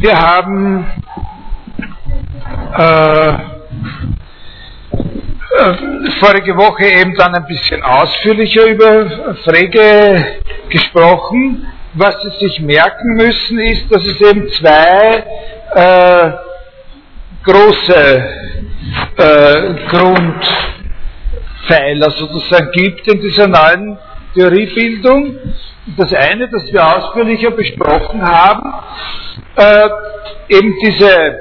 Wir haben äh, äh, vorige Woche eben dann ein bisschen ausführlicher über Frege gesprochen. Was Sie sich merken müssen, ist, dass es eben zwei äh, große äh, Grundpfeiler sozusagen gibt in dieser neuen Theoriebildung. Das eine, das wir ausführlicher besprochen haben, äh, eben diese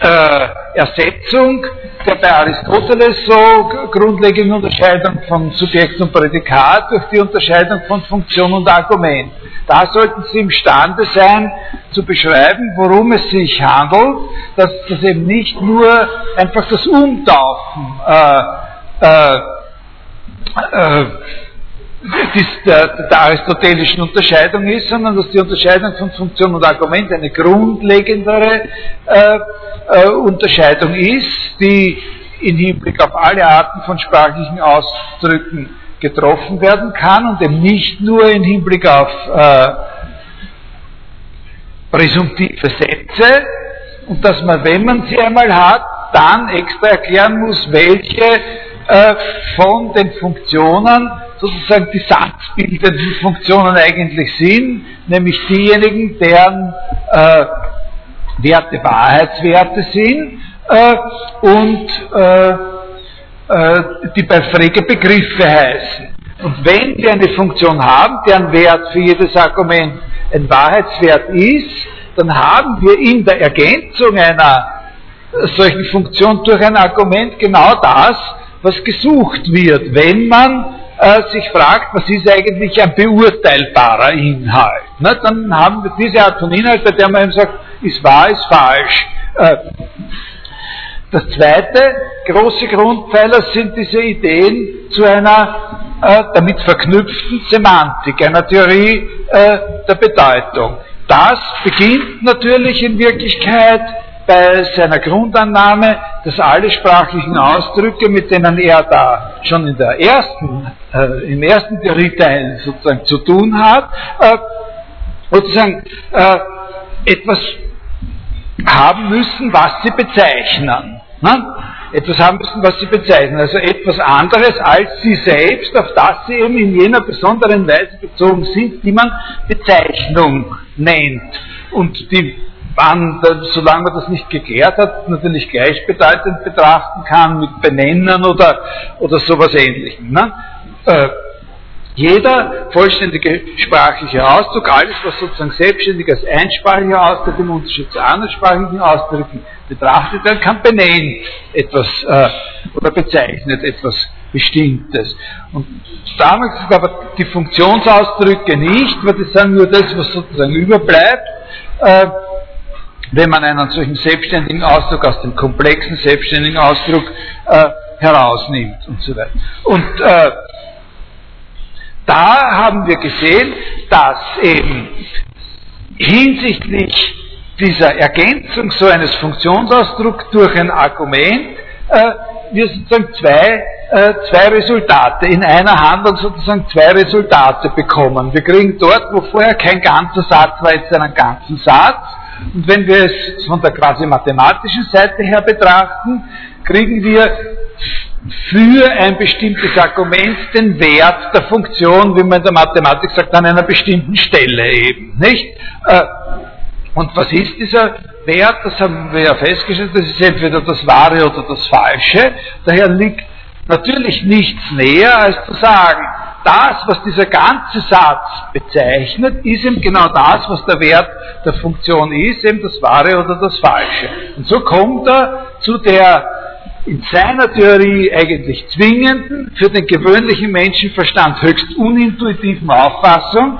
äh, Ersetzung der bei Aristoteles so grundlegenden Unterscheidung von Subjekt und Prädikat durch die Unterscheidung von Funktion und Argument. Da sollten Sie imstande sein zu beschreiben, worum es sich handelt, dass das eben nicht nur einfach das Umtauchen äh, äh, äh, der, der, aristotelischen Unterscheidung ist, sondern dass die Unterscheidung von Funktion und Argument eine grundlegendere äh, äh, Unterscheidung ist, die in Hinblick auf alle Arten von sprachlichen Ausdrücken getroffen werden kann und eben nicht nur in Hinblick auf äh, präsumptive Sätze. Und dass man, wenn man sie einmal hat, dann extra erklären muss, welche äh, von den Funktionen sozusagen die satzbildenden Funktionen eigentlich sind, nämlich diejenigen, deren äh, Werte Wahrheitswerte sind äh, und äh, äh, die bei Frege Begriffe heißen. Und wenn wir eine Funktion haben, deren Wert für jedes Argument ein Wahrheitswert ist, dann haben wir in der Ergänzung einer solchen Funktion durch ein Argument genau das, was gesucht wird, wenn man äh, sich fragt, was ist eigentlich ein beurteilbarer Inhalt. Ne? Dann haben wir diese Art von Inhalt, bei der man eben sagt, ist wahr, ist falsch. Äh, das zweite große Grundpfeiler sind diese Ideen zu einer äh, damit verknüpften Semantik, einer Theorie äh, der Bedeutung. Das beginnt natürlich in Wirklichkeit bei seiner Grundannahme, dass alle sprachlichen Ausdrücke, mit denen er da schon in der ersten, äh, im ersten Theorieteil sozusagen zu tun hat, äh, sozusagen äh, etwas haben müssen, was sie bezeichnen. Ne? Etwas haben müssen, was sie bezeichnen. Also etwas anderes als sie selbst, auf das sie eben in jener besonderen Weise bezogen sind, die man Bezeichnung nennt. Und die man, solange man das nicht geklärt hat, natürlich gleichbedeutend betrachten kann mit Benennen oder, oder sowas ähnlichem. Ne? Äh, jeder vollständige sprachliche Ausdruck, alles was sozusagen selbstständig als einsprachiger Ausdruck im Unterschied zu anderssprachigen Ausdrücken betrachtet werden kann, benennt etwas äh, oder bezeichnet etwas Bestimmtes. Und damit sind aber die Funktionsausdrücke nicht, weil das sagen nur das, was sozusagen überbleibt. Äh, wenn man einen solchen selbstständigen Ausdruck aus dem komplexen selbstständigen Ausdruck äh, herausnimmt und so weiter. Und äh, da haben wir gesehen, dass eben hinsichtlich dieser Ergänzung so eines Funktionsausdrucks durch ein Argument äh, wir sozusagen zwei, äh, zwei Resultate, in einer Handlung sozusagen zwei Resultate bekommen. Wir kriegen dort, wo vorher kein ganzer Satz war, jetzt einen ganzen Satz und wenn wir es von der quasi mathematischen Seite her betrachten, kriegen wir für ein bestimmtes Argument den Wert der Funktion, wie man in der Mathematik sagt, an einer bestimmten Stelle eben, nicht? Äh, und was ist dieser Wert? Das haben wir ja festgestellt, das ist entweder das Wahre oder das Falsche. Daher liegt natürlich nichts näher, als zu sagen, das, was dieser ganze Satz bezeichnet, ist eben genau das, was der Wert der Funktion ist, eben das Wahre oder das Falsche. Und so kommt er zu der in seiner Theorie eigentlich zwingenden, für den gewöhnlichen Menschenverstand höchst unintuitiven Auffassung,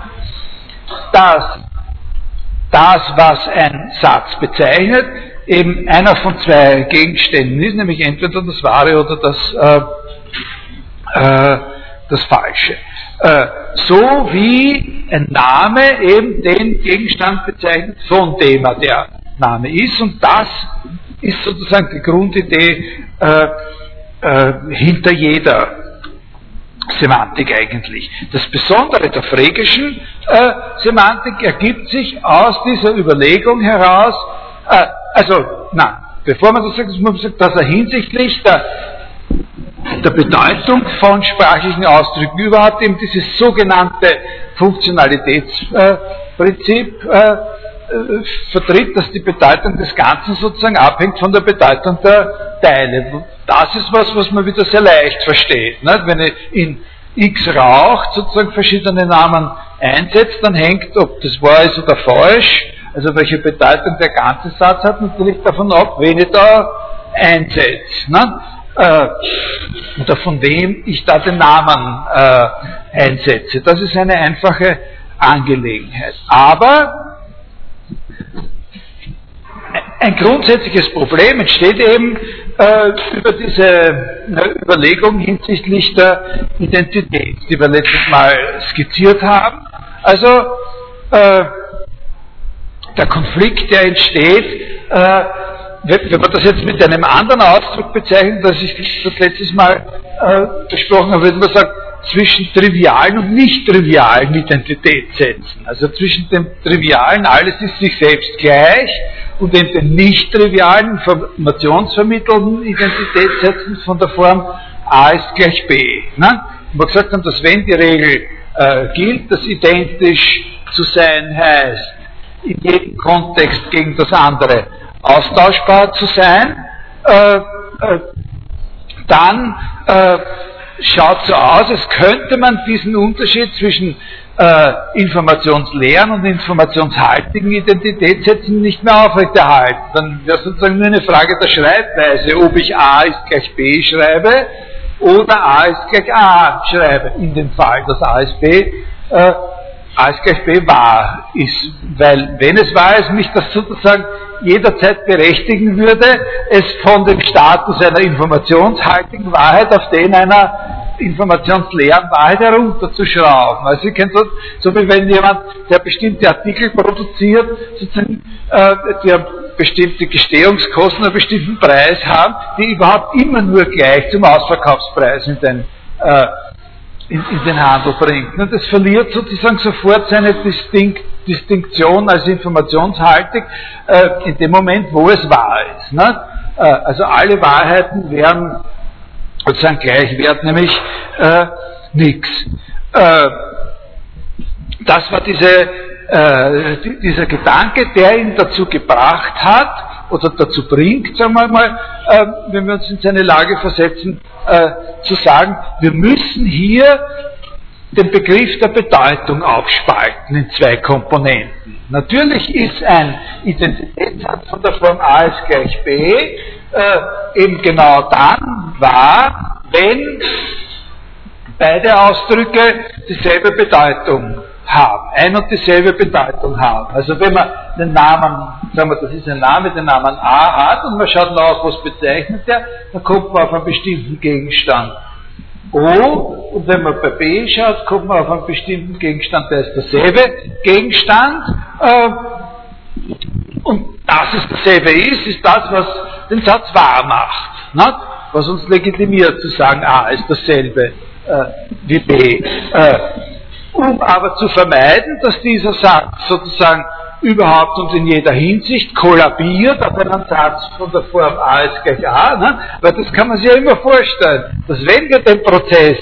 dass das, was ein Satz bezeichnet, eben einer von zwei Gegenständen ist, nämlich entweder das Wahre oder das äh, äh, das Falsche. Äh, so wie ein Name eben den Gegenstand bezeichnet, von dem er der Name ist. Und das ist sozusagen die Grundidee äh, äh, hinter jeder Semantik eigentlich. Das Besondere der frägischen äh, Semantik ergibt sich aus dieser Überlegung heraus, äh, also, na, bevor man das sagt, muss man sagen, dass er hinsichtlich der, der Bedeutung von sprachlichen Ausdrücken überhaupt eben dieses sogenannte Funktionalitätsprinzip äh, äh, vertritt, dass die Bedeutung des Ganzen sozusagen abhängt von der Bedeutung der Teile. Das ist was, was man wieder sehr leicht versteht. Nicht? Wenn ich in X raucht sozusagen verschiedene Namen einsetzt, dann hängt, ob das wahr ist oder falsch, also welche Bedeutung der ganze Satz hat, natürlich davon ab, wen ich da einsetze. Ne? Äh, oder von wem ich da den Namen äh, einsetze. Das ist eine einfache Angelegenheit. Aber ein grundsätzliches Problem entsteht eben äh, über diese äh, Überlegung hinsichtlich der Identität, die wir letztes Mal skizziert haben. Also äh, der Konflikt, der entsteht, äh, wenn man das jetzt mit einem anderen Ausdruck bezeichnet, das ich das letztes Mal äh, besprochen habe, würde man sagen, zwischen trivialen und nicht trivialen Identitätssätzen. Also zwischen dem trivialen, alles ist sich selbst gleich, und den nicht trivialen, informationsvermittelnden Identitätssätzen von der Form A ist gleich B. Ne? Und wir gesagt haben, dass wenn die Regel äh, gilt, dass identisch zu sein heißt, in jedem Kontext gegen das andere austauschbar zu sein, äh, äh, dann äh, schaut so aus, als könnte man diesen Unterschied zwischen äh, informationsleeren und informationshaltigen Identitätssätzen nicht mehr aufrechterhalten. Dann wäre sozusagen nur eine Frage der Schreibweise, ob ich A ist gleich B schreibe oder A ist gleich A schreibe, in dem Fall, dass A ist B. Äh, A ist gleich B wahr ist, weil wenn es wahr ist, mich das sozusagen jederzeit berechtigen würde, es von dem Status einer informationshaltigen Wahrheit auf den einer informationsleeren Wahrheit herunterzuschrauben. Also Sie kennen so, so wie wenn jemand, der bestimmte Artikel produziert, sozusagen, äh, der bestimmte Gestehungskosten einen bestimmten Preis haben, die überhaupt immer nur gleich zum Ausverkaufspreis in den äh, in, in den Handel bringt. Und das verliert sozusagen sofort seine Distinkt, Distinktion als informationshaltig äh, in dem Moment, wo es wahr ist. Ne? Äh, also alle Wahrheiten wären sozusagen gleich wert, nämlich äh, nichts. Äh, das war diese, äh, dieser Gedanke, der ihn dazu gebracht hat, oder dazu bringt, sagen wir mal, äh, wenn wir uns in seine Lage versetzen, äh, zu sagen, wir müssen hier den Begriff der Bedeutung aufspalten in zwei Komponenten. Natürlich ist ein Identitätssatz von der Form A ist gleich B äh, eben genau dann wahr, wenn beide Ausdrücke dieselbe Bedeutung haben, ein und dieselbe Bedeutung haben. Also wenn man den Namen, sagen wir, das ist ein Name, den Namen A hat und man schaut nach, was bezeichnet er, dann kommt man auf einen bestimmten Gegenstand O und wenn man bei B schaut, kommt man auf einen bestimmten Gegenstand, der ist derselbe Gegenstand. Äh, und dass es dasselbe ist, ist das, was den Satz wahr macht. Nicht? Was uns legitimiert zu sagen, A ist dasselbe äh, wie B. Äh, um aber zu vermeiden, dass dieser Satz sozusagen überhaupt und in jeder Hinsicht kollabiert auf einen Satz von der Form A ist gleich A, ne? weil das kann man sich ja immer vorstellen, dass wenn wir den Prozess,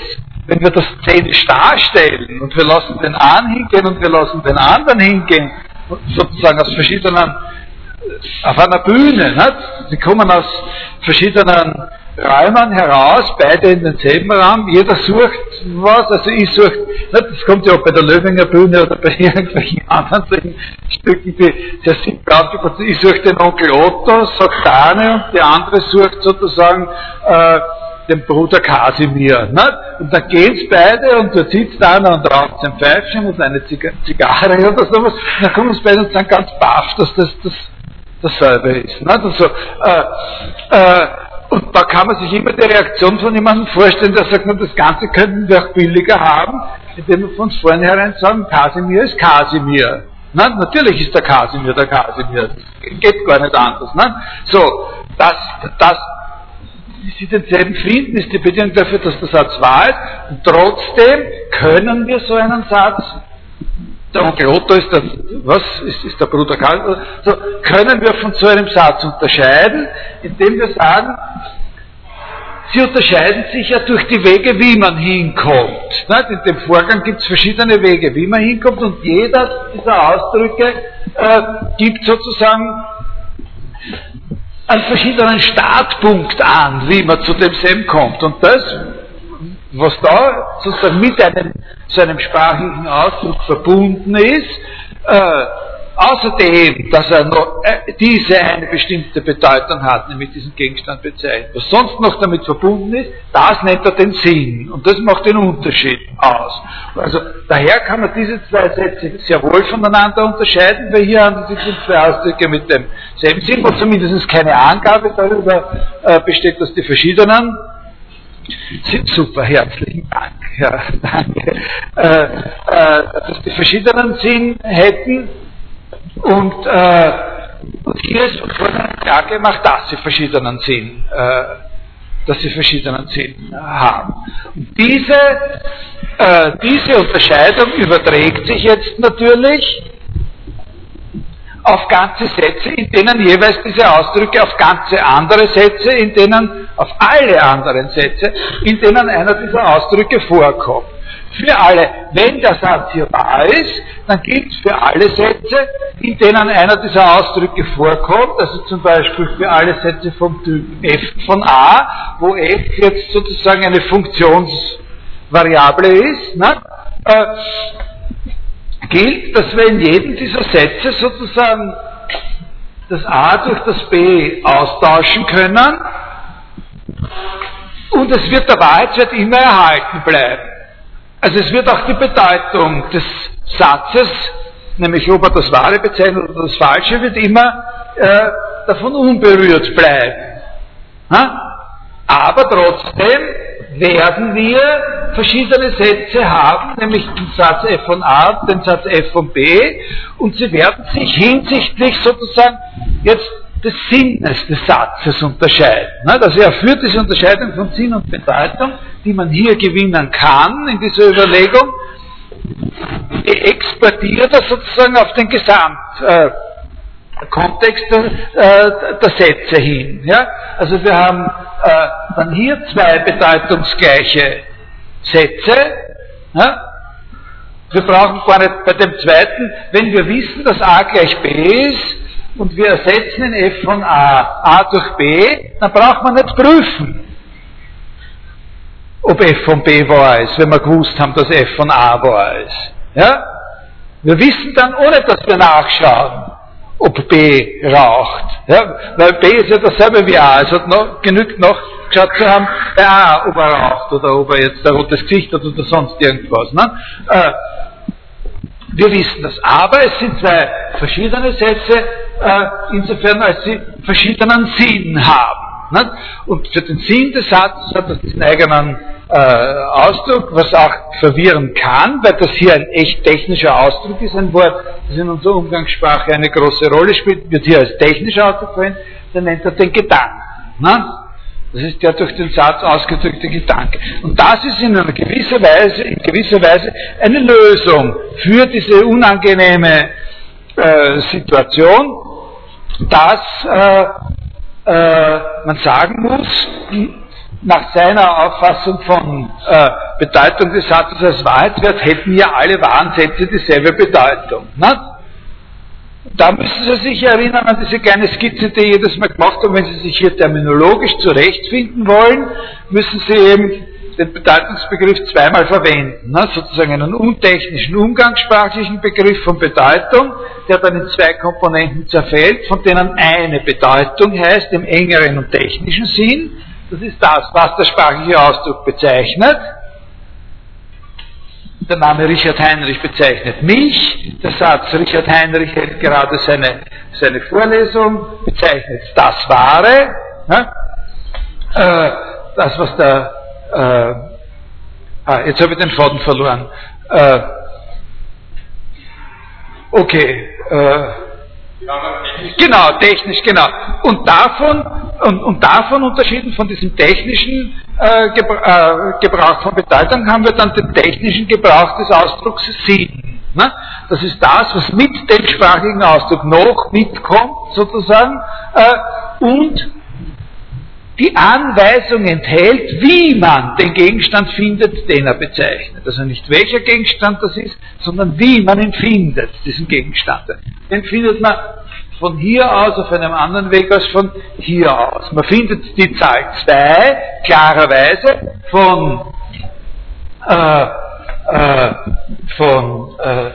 wenn wir das szenisch darstellen und wir lassen den einen hingehen und wir lassen den anderen hingehen, sozusagen aus verschiedenen, auf einer Bühne, ne? sie kommen aus verschiedenen Räumen heraus, beide in denselben Raum, jeder sucht was, also ich suche, das kommt ja auch bei der Löwinger Bühne oder bei irgendwelchen anderen Stücken, die sehr aufgebaut sind. Ich suche den Onkel Otto, sagt eine, und der andere sucht sozusagen äh, den Bruder Kasimir. Ne? Und dann geht's beide und dort sitzt einer und raucht sein Pfeifchen und eine Zigarre oder sowas. Und dann kommen uns beide und sind ganz baff, dass das, das dasselbe ist. Ne? Also, äh, äh, und da kann man sich immer die Reaktion von jemandem vorstellen, der sagt, das Ganze könnten wir auch billiger haben, indem wir von vornherein sagen, Kasimir ist Kasimir. Na, natürlich ist der Kasimir der Kasimir. Geht gar nicht anders. Ne? So, das, das sie denselben finden, ist die Bedingung dafür, dass der Satz wahr ist. Und trotzdem können wir so einen Satz, der Onkel Otto ist der, was, ist, ist der Bruder Karl, so, können wir von so einem Satz unterscheiden, indem wir sagen, Sie unterscheiden sich ja durch die Wege, wie man hinkommt. In dem Vorgang gibt es verschiedene Wege, wie man hinkommt und jeder dieser Ausdrücke äh, gibt sozusagen einen verschiedenen Startpunkt an, wie man zu demselben kommt. Und das, was da sozusagen mit einem, so einem sprachlichen Ausdruck verbunden ist, äh, Außerdem, dass er noch äh, diese eine bestimmte Bedeutung hat, nämlich diesen Gegenstand bezeichnet. Was sonst noch damit verbunden ist, das nennt er den Sinn. Und das macht den Unterschied aus. Also daher kann man diese zwei Sätze sehr wohl voneinander unterscheiden, weil hier handelt es sich zwei Ausdrücke mit demselben Sinn, wo zumindest keine Angabe darüber äh, besteht, dass die verschiedenen super, herzlichen Dank. Ja, danke. Äh, äh, dass die verschiedenen Sinn hätten, und, äh, und hier ist klar gemacht, dass sie verschiedenen Sinn, äh, dass sie verschiedenen Sinn haben. Und diese, äh, diese Unterscheidung überträgt sich jetzt natürlich auf ganze Sätze, in denen jeweils diese Ausdrücke auf ganze andere Sätze, in denen, auf alle anderen Sätze, in denen einer dieser Ausdrücke vorkommt für alle. Wenn der Satz hier wahr ist, dann gilt es für alle Sätze, in denen einer dieser Ausdrücke vorkommt, also zum Beispiel für alle Sätze vom Typ f von a, wo f jetzt sozusagen eine Funktionsvariable ist, ne, äh, gilt, dass wir in jedem dieser Sätze sozusagen das a durch das b austauschen können und es wird der Wahrheitswert immer erhalten bleiben. Also es wird auch die Bedeutung des Satzes, nämlich ob er das Wahre bezeichnet oder das Falsche, wird immer äh, davon unberührt bleiben. Ha? Aber trotzdem werden wir verschiedene Sätze haben, nämlich den Satz f von a den Satz f von b, und sie werden sich hinsichtlich sozusagen jetzt des Sinnes des Satzes unterscheiden. Also er führt diese Unterscheidung von Sinn und Bedeutung, die man hier gewinnen kann in dieser Überlegung, exportiert er sozusagen auf den Gesamtkontext äh, der, der Sätze hin. Ja? Also wir haben äh, dann hier zwei bedeutungsgleiche Sätze. Ja? Wir brauchen gar nicht bei dem zweiten, wenn wir wissen, dass a gleich b ist, und wir ersetzen in f von a a durch b, dann braucht man nicht prüfen, ob f von b wahr ist, wenn wir gewusst haben, dass f von a wahr ist. Ja? Wir wissen dann, ohne dass wir nachschauen, ob b raucht. Ja? Weil b ist ja dasselbe wie a. Es hat noch, genügt noch geschaut zu haben, bei a, ob er raucht oder ob er jetzt ein rotes Gesicht hat oder sonst irgendwas. Ne? Äh, wir wissen das. Aber es sind zwei verschiedene Sätze, äh, insofern als sie verschiedenen Sinn haben. Nicht? Und für den Sinn des Satzes hat das diesen eigenen äh, Ausdruck, was auch verwirren kann, weil das hier ein echt technischer Ausdruck ist, ein Wort, das in unserer Umgangssprache eine große Rolle spielt, wird hier als technischer Ausdruck verwendet, dann nennt er den Gedanken. Nicht? Das ist der durch den Satz ausgedrückte Gedanke. Und das ist in einer gewisser Weise, in gewisser Weise eine Lösung für diese unangenehme äh, Situation, dass äh, äh, man sagen muss, nach seiner Auffassung von äh, Bedeutung des Satzes als Wahrheitswert hätten ja alle wahren Sätze dieselbe Bedeutung. Nicht? Da müssen Sie sich erinnern an diese kleine Skizze, die ich jedes Mal gemacht habe. Wenn Sie sich hier terminologisch zurechtfinden wollen, müssen Sie eben den Bedeutungsbegriff zweimal verwenden. Ne? Sozusagen einen untechnischen, umgangssprachlichen Begriff von Bedeutung, der dann in zwei Komponenten zerfällt, von denen eine Bedeutung heißt im engeren und technischen Sinn. Das ist das, was der sprachliche Ausdruck bezeichnet. Der Name Richard Heinrich bezeichnet mich. Der Satz Richard Heinrich hält gerade seine, seine Vorlesung, bezeichnet das Wahre. Ne? Äh, das, was der äh, ah, jetzt habe ich den Faden verloren. Äh, okay. Äh, genau, technisch, genau. Und davon und, und davon unterschieden von diesem technischen äh, Gebra äh, Gebrauch von Bedeutung haben wir dann den technischen Gebrauch des Ausdrucks Sinn. Ne? Das ist das, was mit dem sprachlichen Ausdruck noch mitkommt, sozusagen, äh, und die Anweisung enthält, wie man den Gegenstand findet, den er bezeichnet. Also nicht welcher Gegenstand das ist, sondern wie man ihn findet, diesen Gegenstand. Den findet man von hier aus auf einem anderen Weg als von hier aus. Man findet die Zahl 2 klarerweise von, äh, äh, von äh,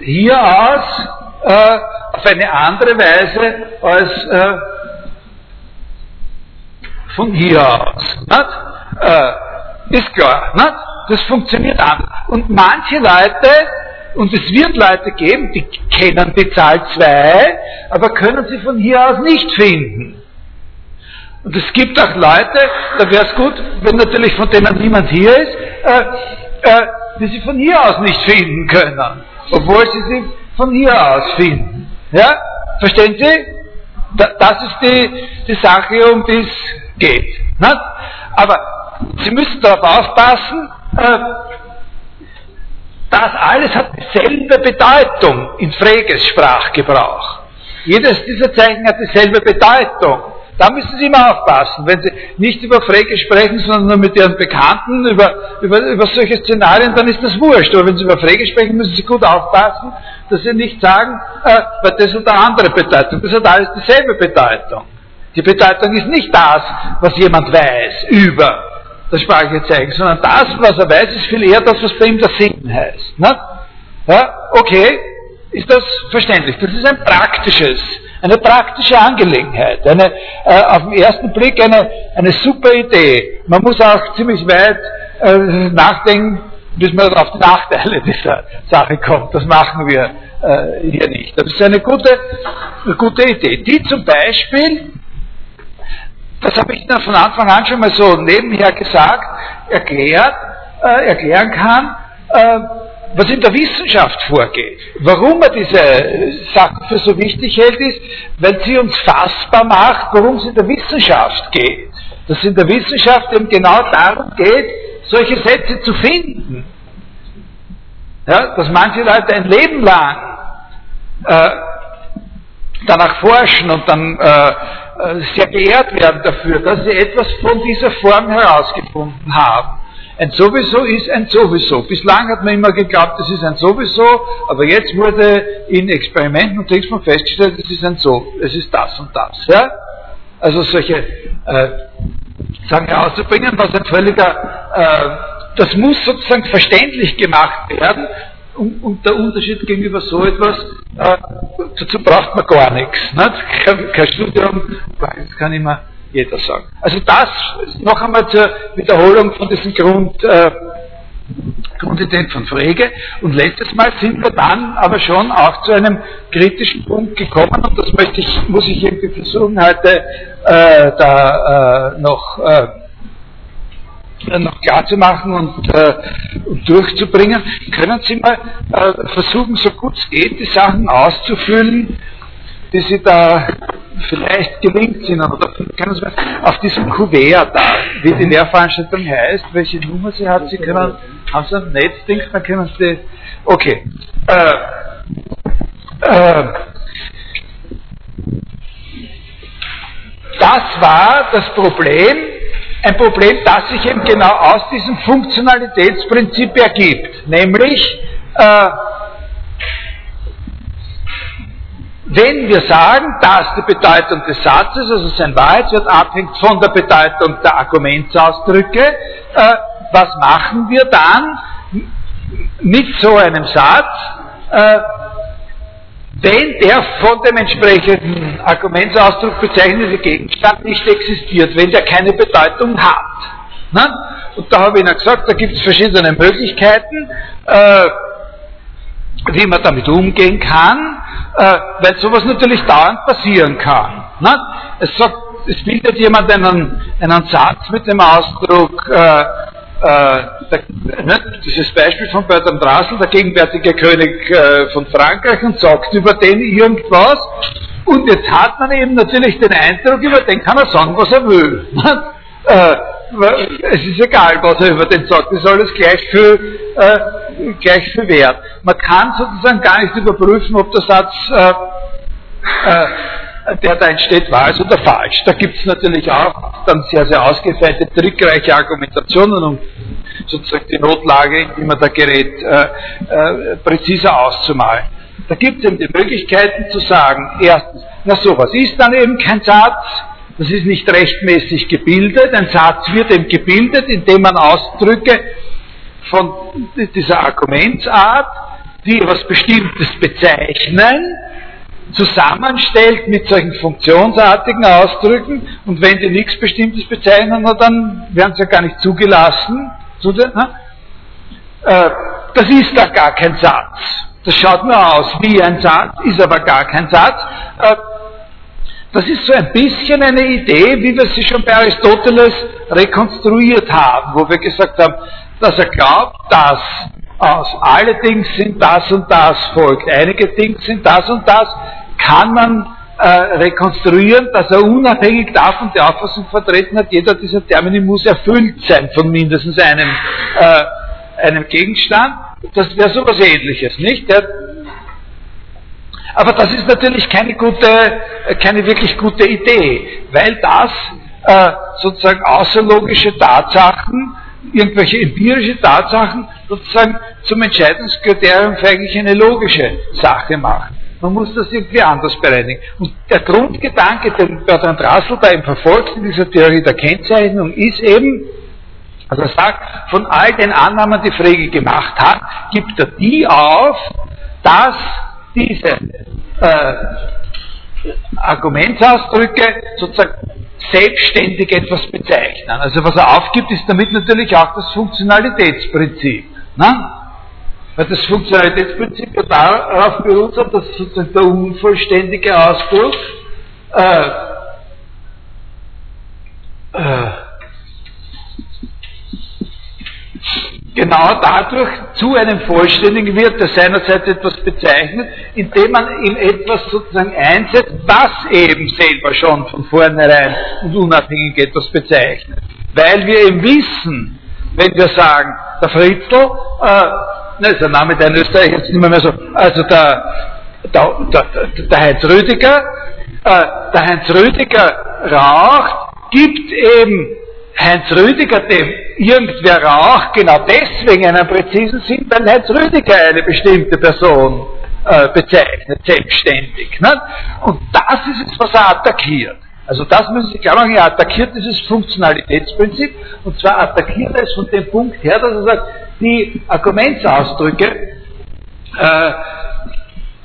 hier aus äh, auf eine andere Weise als äh, von hier aus. Äh, ist klar. Nicht? Das funktioniert anders. Und manche Leute und es wird Leute geben, die kennen die Zahl 2, aber können sie von hier aus nicht finden. Und es gibt auch Leute, da wäre es gut, wenn natürlich von denen niemand hier ist, äh, äh, die sie von hier aus nicht finden können, obwohl sie sie von hier aus finden. Ja? Verstehen Sie? Da, das ist die, die Sache, um die es geht. Nicht? Aber Sie müssen darauf aufpassen, äh, das alles hat dieselbe Bedeutung in Freges Sprachgebrauch. Jedes dieser Zeichen hat dieselbe Bedeutung. Da müssen Sie immer aufpassen, wenn Sie nicht über Frege sprechen, sondern nur mit Ihren Bekannten über, über, über solche Szenarien, dann ist das wurscht. Aber wenn Sie über Frege sprechen, müssen Sie gut aufpassen, dass Sie nicht sagen, äh, das hat eine andere Bedeutung. Das hat alles dieselbe Bedeutung. Die Bedeutung ist nicht das, was jemand weiß über das sprachliche Zeichen, sondern das, was er weiß, ist viel eher das, was bei ihm der Sinn heißt. Ne? Ja, okay, ist das verständlich? Das ist ein praktisches, eine praktische Angelegenheit, eine, äh, auf den ersten Blick eine, eine super Idee. Man muss auch ziemlich weit äh, nachdenken, bis man auf die Nachteile dieser Sache kommt. Das machen wir äh, hier nicht. Das ist eine gute, eine gute Idee, die zum Beispiel das habe ich dann von Anfang an schon mal so nebenher gesagt, erklärt, äh, erklären kann, äh, was in der Wissenschaft vorgeht. Warum er diese Sachen für so wichtig hält, ist, weil sie uns fassbar macht, worum es in der Wissenschaft geht. Dass es in der Wissenschaft eben genau darum geht, solche Sätze zu finden. Ja, dass manche Leute ein Leben lang äh, danach forschen und dann äh, äh, sehr geehrt werden dafür, dass sie etwas von dieser Form herausgefunden haben. Ein Sowieso ist ein Sowieso. Bislang hat man immer geglaubt, das ist ein Sowieso, aber jetzt wurde in Experimenten und Texten festgestellt, es ist ein So, es ist das und das. Ja? Also solche äh, Sachen herauszubringen, was ein völliger, äh, das muss sozusagen verständlich gemacht werden und, und, der Unterschied gegenüber so etwas, äh, dazu braucht man gar nichts. Nicht? Kein, kein Studium, das kann immer jeder sagen. Also das noch einmal zur Wiederholung von diesem Grund, äh, Grundideen von Frege. Und letztes Mal sind wir dann aber schon auch zu einem kritischen Punkt gekommen und das möchte ich, muss ich irgendwie versuchen heute äh, da äh, noch äh, noch klar zu machen und, äh, durchzubringen. Können Sie mal äh, versuchen, so gut es geht, die Sachen auszufüllen, die Sie da vielleicht gelingt sind, oder können Sie mal auf diesem Kuvert da, wie die Lehrveranstaltung heißt, welche Nummer sie hat, Sie können, haben Sie ein Netzding, dann können Sie, okay, äh, äh, das war das Problem, ein Problem, das sich eben genau aus diesem Funktionalitätsprinzip ergibt, nämlich äh, wenn wir sagen, dass die Bedeutung des Satzes, also sein Wahrheitswert, abhängt von der Bedeutung der Argumentsausdrücke, äh, was machen wir dann mit so einem Satz? Äh, wenn der von dem entsprechenden Argumentsausdruck bezeichnete Gegenstand nicht existiert, wenn der keine Bedeutung hat. Na? Und da habe ich Ihnen gesagt, da gibt es verschiedene Möglichkeiten, äh, wie man damit umgehen kann, äh, weil sowas natürlich dauernd passieren kann. Na? Es, sagt, es bildet jemand einen, einen Satz mit dem Ausdruck, äh, ne, dieses Beispiel von Bertrand Russell, der gegenwärtige König äh, von Frankreich, und sagt über den irgendwas, Und jetzt hat man eben natürlich den Eindruck, über den kann er sagen, was er will. Äh, es ist egal, was er über den sagt, ist alles gleich äh, gleich viel wert. Man kann sozusagen gar nicht überprüfen, ob der Satz, äh, äh, der da entsteht, wahr ist oder falsch. Da gibt es natürlich auch dann sehr, sehr ausgefeilte, trickreiche Argumentationen, um sozusagen die Notlage, in die man da gerät, äh, äh, präziser auszumalen. Da gibt es eben die Möglichkeiten zu sagen, erstens, na sowas ist dann eben kein Satz, das ist nicht rechtmäßig gebildet. Ein Satz wird eben gebildet, indem man Ausdrücke von dieser Argumentsart, die etwas Bestimmtes bezeichnen, zusammenstellt mit solchen funktionsartigen Ausdrücken und wenn die nichts Bestimmtes bezeichnen, dann werden sie ja gar nicht zugelassen. Äh, das ist da gar kein Satz. Das schaut nur aus wie ein Satz, ist aber gar kein Satz. Äh, das ist so ein bisschen eine Idee, wie wir sie schon bei Aristoteles rekonstruiert haben, wo wir gesagt haben, dass er glaubt, dass aus alle Dinge sind das und das folgt, einige Dinge sind das und das, kann man äh, rekonstruieren, dass er unabhängig davon die Auffassung vertreten hat, jeder dieser Termini muss erfüllt sein von mindestens einem, äh, einem Gegenstand. Das wäre sowas ähnliches, nicht? Der, aber das ist natürlich keine gute, keine wirklich gute Idee, weil das äh, sozusagen außerlogische Tatsachen, irgendwelche empirische Tatsachen sozusagen zum Entscheidungskriterium für eigentlich eine logische Sache macht. Man muss das irgendwie anders bereinigen. Und der Grundgedanke, den Bertrand Russell da eben verfolgt in dieser Theorie der Kennzeichnung, ist eben, also er sagt, von all den Annahmen, die Frege gemacht hat, gibt er die auf, dass diese äh, Argumentsausdrücke sozusagen selbstständig etwas bezeichnen. Also was er aufgibt, ist damit natürlich auch das Funktionalitätsprinzip. Ne? Weil das Funktionalitätsprinzip ja darauf beruht hat, dass sozusagen der unvollständige Ausdruck äh, äh, genau dadurch zu einem Vollständigen wird, der seinerseits etwas bezeichnet, indem man ihm etwas sozusagen einsetzt, das eben selber schon von vornherein und unabhängig etwas bezeichnet. Weil wir eben wissen, wenn wir sagen, der Fritzl, äh, ne, ist der Name, der in Österreich jetzt nicht mehr so, also der, der, der, der Heinz Rüdiger, äh, der Heinz Rüdiger raucht, gibt eben Heinz Rüdiger, dem irgendwer raucht, genau deswegen einen präzisen Sinn, weil Heinz Rüdiger eine bestimmte Person äh, bezeichnet, selbstständig. Ne? Und das ist es, was er attackiert. Also das müssen Sie klar machen, er attackiert dieses Funktionalitätsprinzip und zwar attackiert er es von dem Punkt her, dass er sagt, die Argumentsausdrücke äh,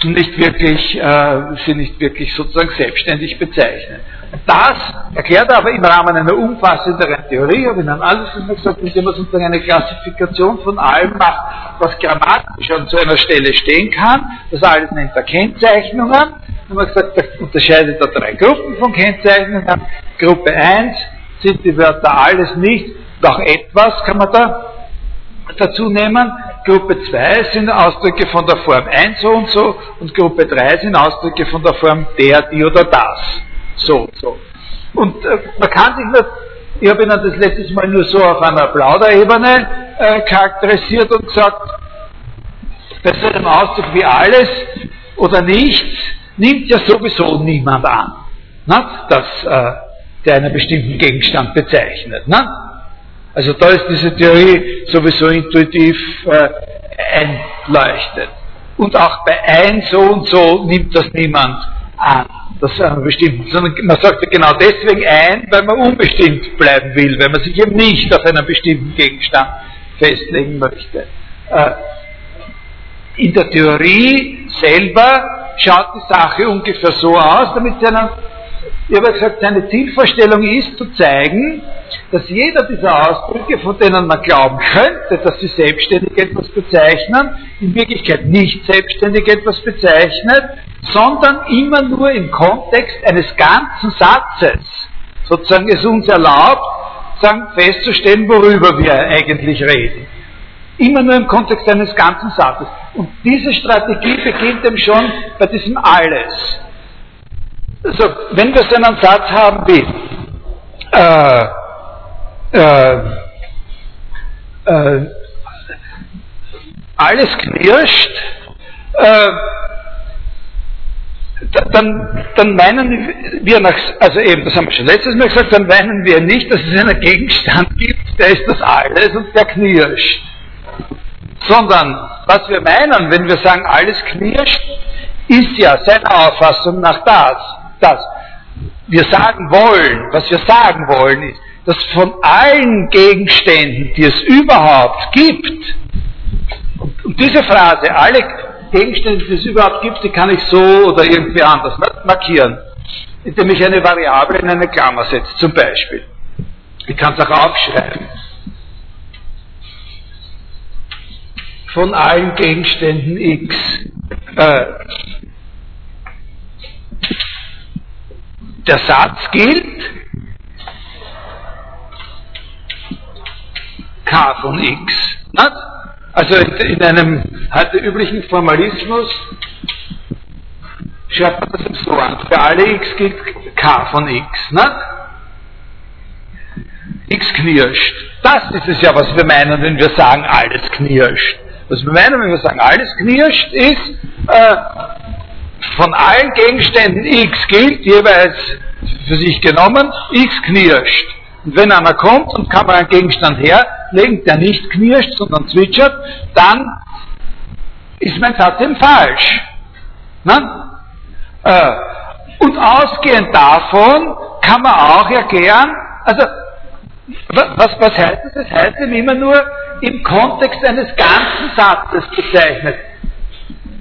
nicht wirklich, äh, sie nicht wirklich sozusagen selbstständig bezeichnen. Das erklärt er aber im Rahmen einer umfassenderen Theorie, habe ich dann alles gesagt, indem man sozusagen eine Klassifikation von allem macht, was grammatisch an so einer Stelle stehen kann. Das alles nennt er Kennzeichnungen. Haben wir gesagt, da unterscheidet er drei Gruppen von Kennzeichnungen. Gruppe 1 sind die Wörter alles nicht, doch etwas kann man da dazu nehmen. Gruppe 2 sind Ausdrücke von der Form 1 so und so und Gruppe 3 sind Ausdrücke von der Form der, die oder das. So, so. Und äh, man kann sich nicht, ich habe Ihnen das letztes Mal nur so auf einer Plauderebene äh, charakterisiert und gesagt, bei so einem Ausdruck wie alles oder nichts nimmt ja sowieso niemand an, na, dass äh, der einen bestimmten Gegenstand bezeichnet. Na? Also da ist diese Theorie sowieso intuitiv äh, einleuchtet. Und auch bei ein so und so nimmt das niemand an. Das ist bestimmt, sondern man sagt ja genau deswegen ein, weil man unbestimmt bleiben will, weil man sich eben nicht auf einen bestimmten Gegenstand festlegen möchte. Äh, in der Theorie selber schaut die Sache ungefähr so aus, damit sie einen ich habe gesagt, seine Zielvorstellung ist zu zeigen, dass jeder dieser Ausdrücke, von denen man glauben könnte, dass sie selbstständig etwas bezeichnen, in Wirklichkeit nicht selbstständig etwas bezeichnet, sondern immer nur im Kontext eines ganzen Satzes sozusagen es uns erlaubt, sagen, festzustellen, worüber wir eigentlich reden. Immer nur im Kontext eines ganzen Satzes. Und diese Strategie beginnt eben schon bei diesem Alles. Also, wenn wir so einen Satz haben wie äh, äh, äh, alles knirscht, äh, dann, dann meinen wir nach, also eben, das haben wir schon letztes Mal gesagt, dann meinen wir nicht, dass es einen Gegenstand gibt, der ist das alles und der knirscht. Sondern, was wir meinen, wenn wir sagen, alles knirscht, ist ja seiner Auffassung nach das, das. Wir sagen wollen, was wir sagen wollen, ist, dass von allen Gegenständen, die es überhaupt gibt, und diese Phrase, alle Gegenstände, die es überhaupt gibt, die kann ich so oder irgendwie anders markieren, indem ich eine Variable in eine Klammer setze, zum Beispiel. Ich kann es auch aufschreiben. Von allen Gegenständen x. Äh, der Satz gilt, k von x. Nicht? Also in einem heute üblichen Formalismus schreibt man das so an. Für alle x gilt k von x. Ne? X knirscht. Das ist es ja, was wir meinen, wenn wir sagen, alles knirscht. Was wir meinen, wenn wir sagen, alles knirscht, ist, äh, von allen Gegenständen x gilt, jeweils für sich genommen, x knirscht. Und wenn einer kommt und kann man einen Gegenstand herlegen, der nicht knirscht, sondern zwitschert, dann ist mein Satz eben falsch. Ne? Äh, und ausgehend davon kann man auch erklären, also was, was heißt das? Das heißt eben immer nur im Kontext eines ganzen Satzes bezeichnet.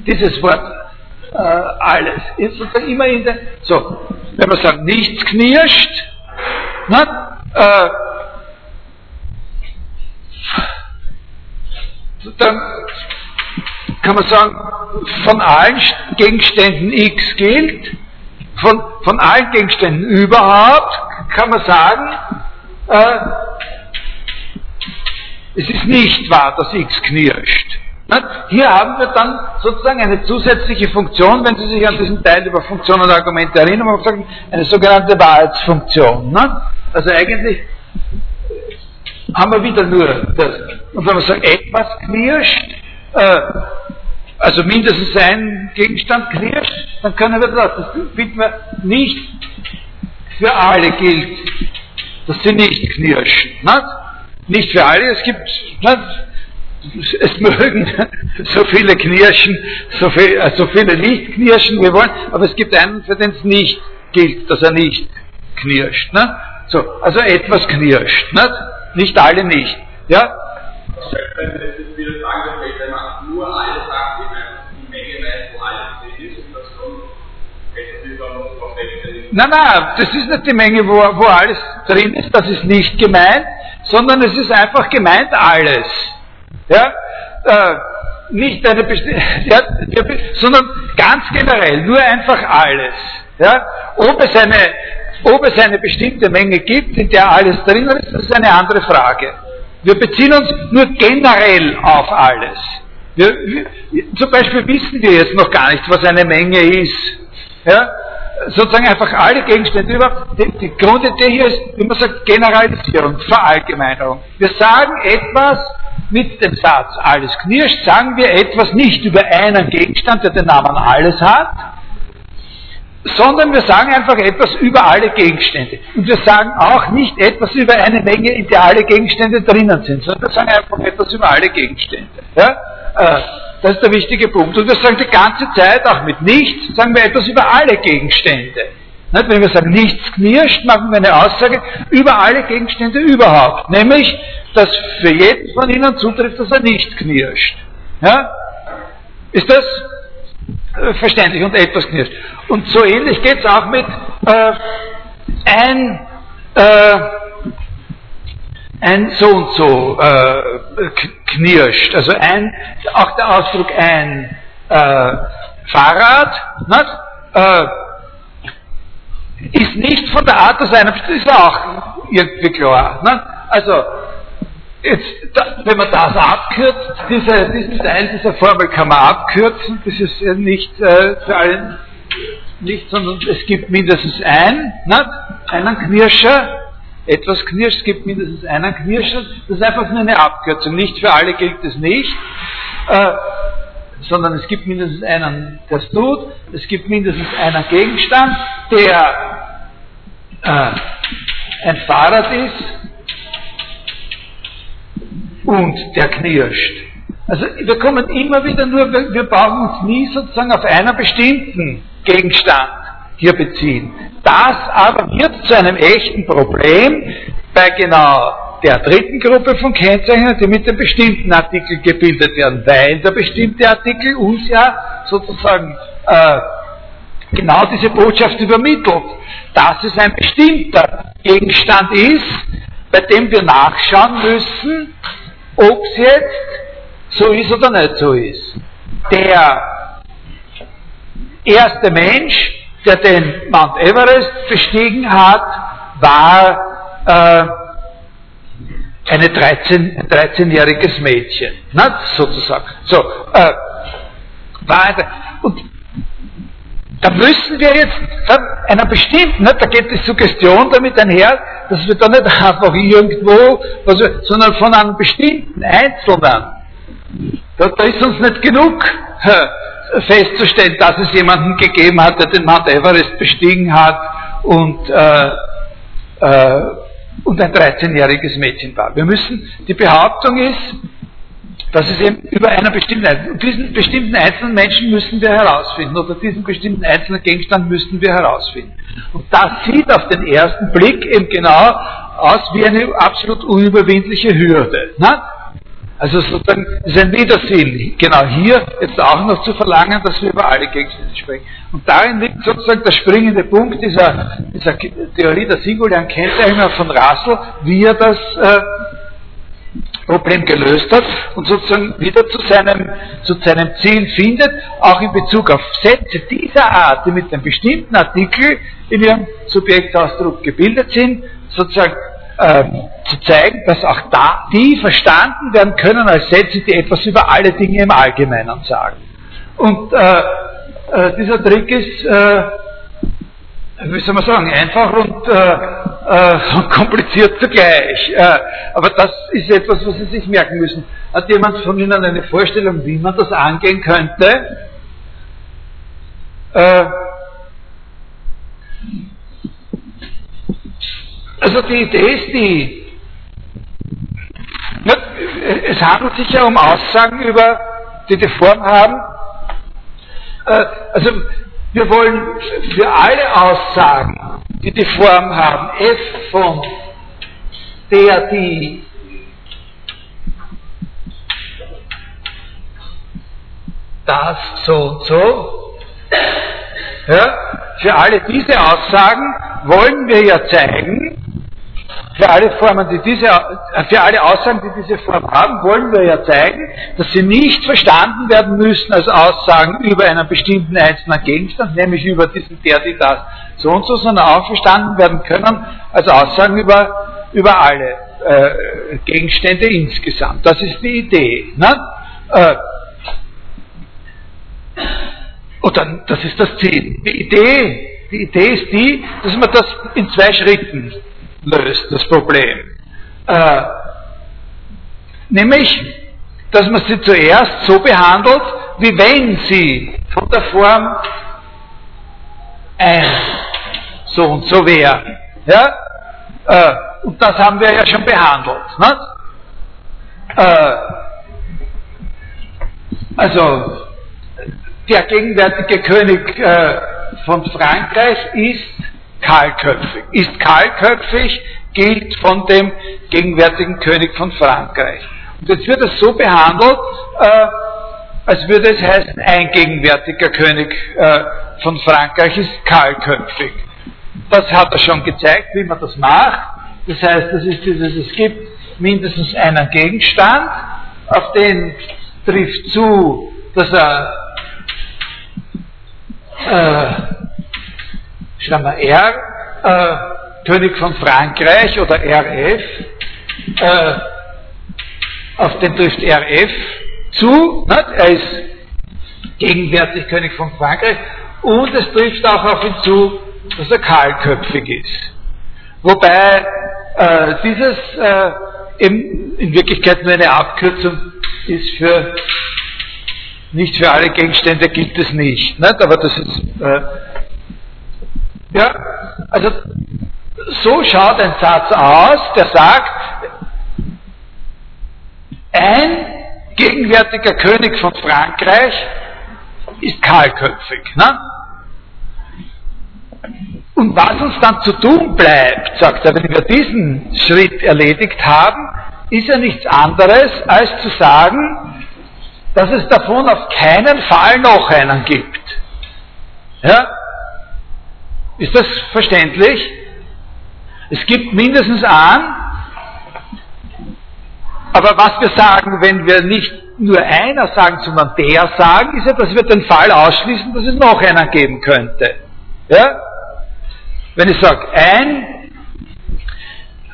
Dieses Wort äh, alles. Immer in der, so, wenn man sagt, nichts knirscht, ne, äh, dann kann man sagen, von allen Gegenständen X gilt, von, von allen Gegenständen überhaupt kann man sagen, äh, es ist nicht wahr, dass X knirscht. Hier haben wir dann sozusagen eine zusätzliche Funktion, wenn Sie sich an diesen Teil über Funktionen und Argumente erinnern, eine sogenannte Wahrheitsfunktion. Also eigentlich haben wir wieder nur das. Und wenn wir sagen, etwas knirscht, äh, also mindestens ein Gegenstand knirscht, dann können wir das. Das finden wir nicht für alle gilt, dass sie nicht knirschen. Nicht, nicht für alle, es gibt, nicht, es mögen so viele knirschen, so, viel, äh, so viele nicht knirschen, wir wollen, aber es gibt einen, für den es nicht gilt, dass er nicht knirscht. Nicht? So, also etwas knirscht, nicht? nicht alle nicht. Ja? Nein, nein, das ist nicht die Menge, wo, wo alles drin ist, das ist nicht gemeint, sondern es ist einfach gemeint alles. Ja? Äh, nicht eine ja, sondern ganz generell, nur einfach alles. Ja? Ob es eine ob es eine bestimmte Menge gibt, in der alles drin ist, ist eine andere Frage. Wir beziehen uns nur generell auf alles. Wir, wir, zum Beispiel wissen wir jetzt noch gar nicht, was eine Menge ist. Ja? Sozusagen einfach alle Gegenstände über. Die, die Grundidee hier ist, wie man sagt, Generalisierung, Verallgemeinerung. Wir sagen etwas mit dem Satz, alles knirscht, sagen wir etwas nicht über einen Gegenstand, der den Namen alles hat, sondern wir sagen einfach etwas über alle Gegenstände. Und wir sagen auch nicht etwas über eine Menge, in der alle Gegenstände drinnen sind, sondern wir sagen einfach etwas über alle Gegenstände. Ja? Äh, das ist der wichtige Punkt. Und wir sagen die ganze Zeit, auch mit nichts, sagen wir etwas über alle Gegenstände. Nicht? Wenn wir sagen, nichts knirscht, machen wir eine Aussage über alle Gegenstände überhaupt. Nämlich, dass für jeden von ihnen zutrifft, dass er nicht knirscht. Ja? Ist das äh, verständlich und etwas knirscht. Und so ähnlich geht es auch mit äh, ein, äh, ein so und so äh, knirscht. Also ein, auch der Ausdruck ein äh, Fahrrad nicht? Ist nicht von der Art des das ist auch irgendwie klar. Nicht? Also Jetzt, da, wenn man das abkürzt, diese, diesen Teil dieser Formel kann man abkürzen, das ist nicht äh, für allen nicht, sondern es gibt mindestens ein, nicht? einen Knirscher, etwas knirscht, es gibt mindestens einen Knirscher, das ist einfach nur eine Abkürzung, nicht für alle gilt es nicht, äh, sondern es gibt mindestens einen, der es tut, es gibt mindestens einen Gegenstand, der äh, ein Fahrrad ist und der knirscht. Also wir kommen immer wieder nur, wir brauchen uns nie sozusagen auf einer bestimmten Gegenstand hier beziehen. Das aber wird zu einem echten Problem bei genau der dritten Gruppe von Kennzeichen, die mit dem bestimmten Artikel gebildet werden, weil der bestimmte Artikel uns ja sozusagen äh, genau diese Botschaft übermittelt, dass es ein bestimmter Gegenstand ist, bei dem wir nachschauen müssen, ob es jetzt so ist oder nicht so ist. Der erste Mensch, der den Mount Everest bestiegen hat, war äh, eine 13, ein 13-jähriges Mädchen, na, sozusagen. So, äh, und da müssen wir jetzt einer bestimmten, ne, da geht die Suggestion damit einher, dass wir da nicht einfach irgendwo, wir, sondern von einem bestimmten Einzelnen. Da, da ist uns nicht genug festzustellen, dass es jemanden gegeben hat, der den Mount Everest bestiegen hat und, äh, äh, und ein 13-jähriges Mädchen war. Wir müssen, die Behauptung ist, dass es eben über einer bestimmten, diesen bestimmten einzelnen Menschen müssen wir herausfinden, oder diesen bestimmten einzelnen Gegenstand müssen wir herausfinden. Und das sieht auf den ersten Blick eben genau aus wie eine absolut unüberwindliche Hürde. Ne? Also sozusagen, ist ein Widersinn, genau hier jetzt auch noch zu verlangen, dass wir über alle Gegenstände sprechen. Und darin liegt sozusagen der springende Punkt dieser, dieser Theorie der singulären Kennzeichnung von Russell, wie er das äh, Problem gelöst hat und sozusagen wieder zu seinem, zu seinem Ziel findet, auch in Bezug auf Sätze dieser Art, die mit einem bestimmten Artikel in ihrem Subjektausdruck gebildet sind, sozusagen ähm, zu zeigen, dass auch da die verstanden werden können als Sätze, die etwas über alle Dinge im Allgemeinen sagen. Und äh, äh, dieser Trick ist äh, wie soll man sagen, einfach und, äh, äh, und kompliziert zugleich. Äh, aber das ist etwas, was Sie sich merken müssen. Hat jemand von Ihnen eine Vorstellung, wie man das angehen könnte? Also die Idee ist die, es handelt sich ja um Aussagen über, die die Form haben, äh, also wir wollen für alle Aussagen, die die Form haben, f von der, die, das, so und so, ja, für alle diese Aussagen wollen wir ja zeigen, für alle Formen, die diese, äh, für alle Aussagen, die diese Form haben, wollen wir ja zeigen, dass sie nicht verstanden werden müssen als Aussagen über einen bestimmten einzelnen Gegenstand, nämlich über diesen der, die, das, so und so, sondern auch verstanden werden können als Aussagen über, über alle äh, Gegenstände insgesamt. Das ist die Idee. Ne? Äh, und dann, das ist das Ziel. Die Idee, die Idee ist die, dass man das in zwei Schritten löst, das Problem. Äh, nämlich, dass man sie zuerst so behandelt, wie wenn sie von der Form ein so und so wäre. Ja? Äh, und das haben wir ja schon behandelt. Äh, also, der gegenwärtige König äh, von Frankreich ist kahlköpfig. Ist kahlköpfig, gilt von dem gegenwärtigen König von Frankreich. Und jetzt wird es so behandelt, äh, als würde es heißen, ein gegenwärtiger König äh, von Frankreich ist kahlköpfig. Das hat er schon gezeigt, wie man das macht. Das heißt, das ist dieses, es gibt mindestens einen Gegenstand, auf den trifft zu, dass er äh, wir R, äh, König von Frankreich oder RF, äh, auf den trifft RF zu, nicht? er ist gegenwärtig König von Frankreich und es trifft auch auf ihn zu, dass er kahlköpfig ist. Wobei äh, dieses äh, in, in Wirklichkeit nur eine Abkürzung ist für nicht für alle Gegenstände gilt es nicht, nicht? aber das ist äh, ja, also so schaut ein Satz aus, der sagt, ein gegenwärtiger König von Frankreich ist kahlköpfig. Ne? Und was uns dann zu tun bleibt, sagt er, wenn wir diesen Schritt erledigt haben, ist ja nichts anderes, als zu sagen, dass es davon auf keinen Fall noch einen gibt. Ja? Ist das verständlich? Es gibt mindestens einen, aber was wir sagen, wenn wir nicht nur einer sagen, sondern der sagen, ist ja, dass wir den Fall ausschließen, dass es noch einen geben könnte. Ja? Wenn ich sage, ein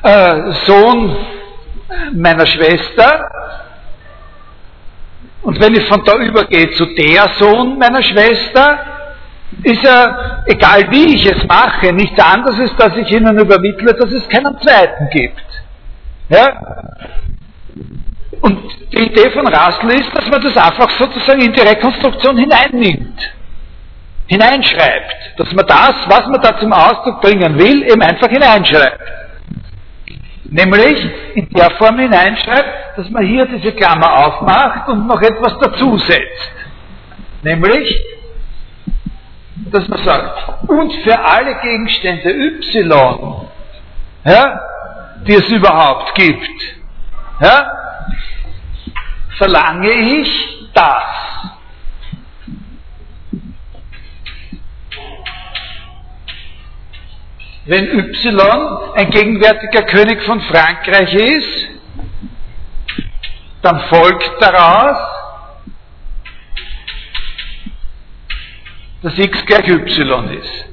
äh, Sohn meiner Schwester, und wenn ich von da übergehe zu der Sohn meiner Schwester, ist ja, egal wie ich es mache, nichts anderes ist, dass ich Ihnen übermittle, dass es keinen zweiten gibt. Ja? Und die Idee von Rassel ist, dass man das einfach sozusagen in die Rekonstruktion hineinnimmt, hineinschreibt, dass man das, was man da zum Ausdruck bringen will, eben einfach hineinschreibt. Nämlich in der Form hineinschreibt, dass man hier diese Klammer aufmacht und noch etwas dazusetzt. Nämlich, dass man sagt, und für alle Gegenstände Y, ja, die es überhaupt gibt, ja, verlange ich das. Wenn Y ein gegenwärtiger König von Frankreich ist, dann folgt daraus, dass x gleich y ist.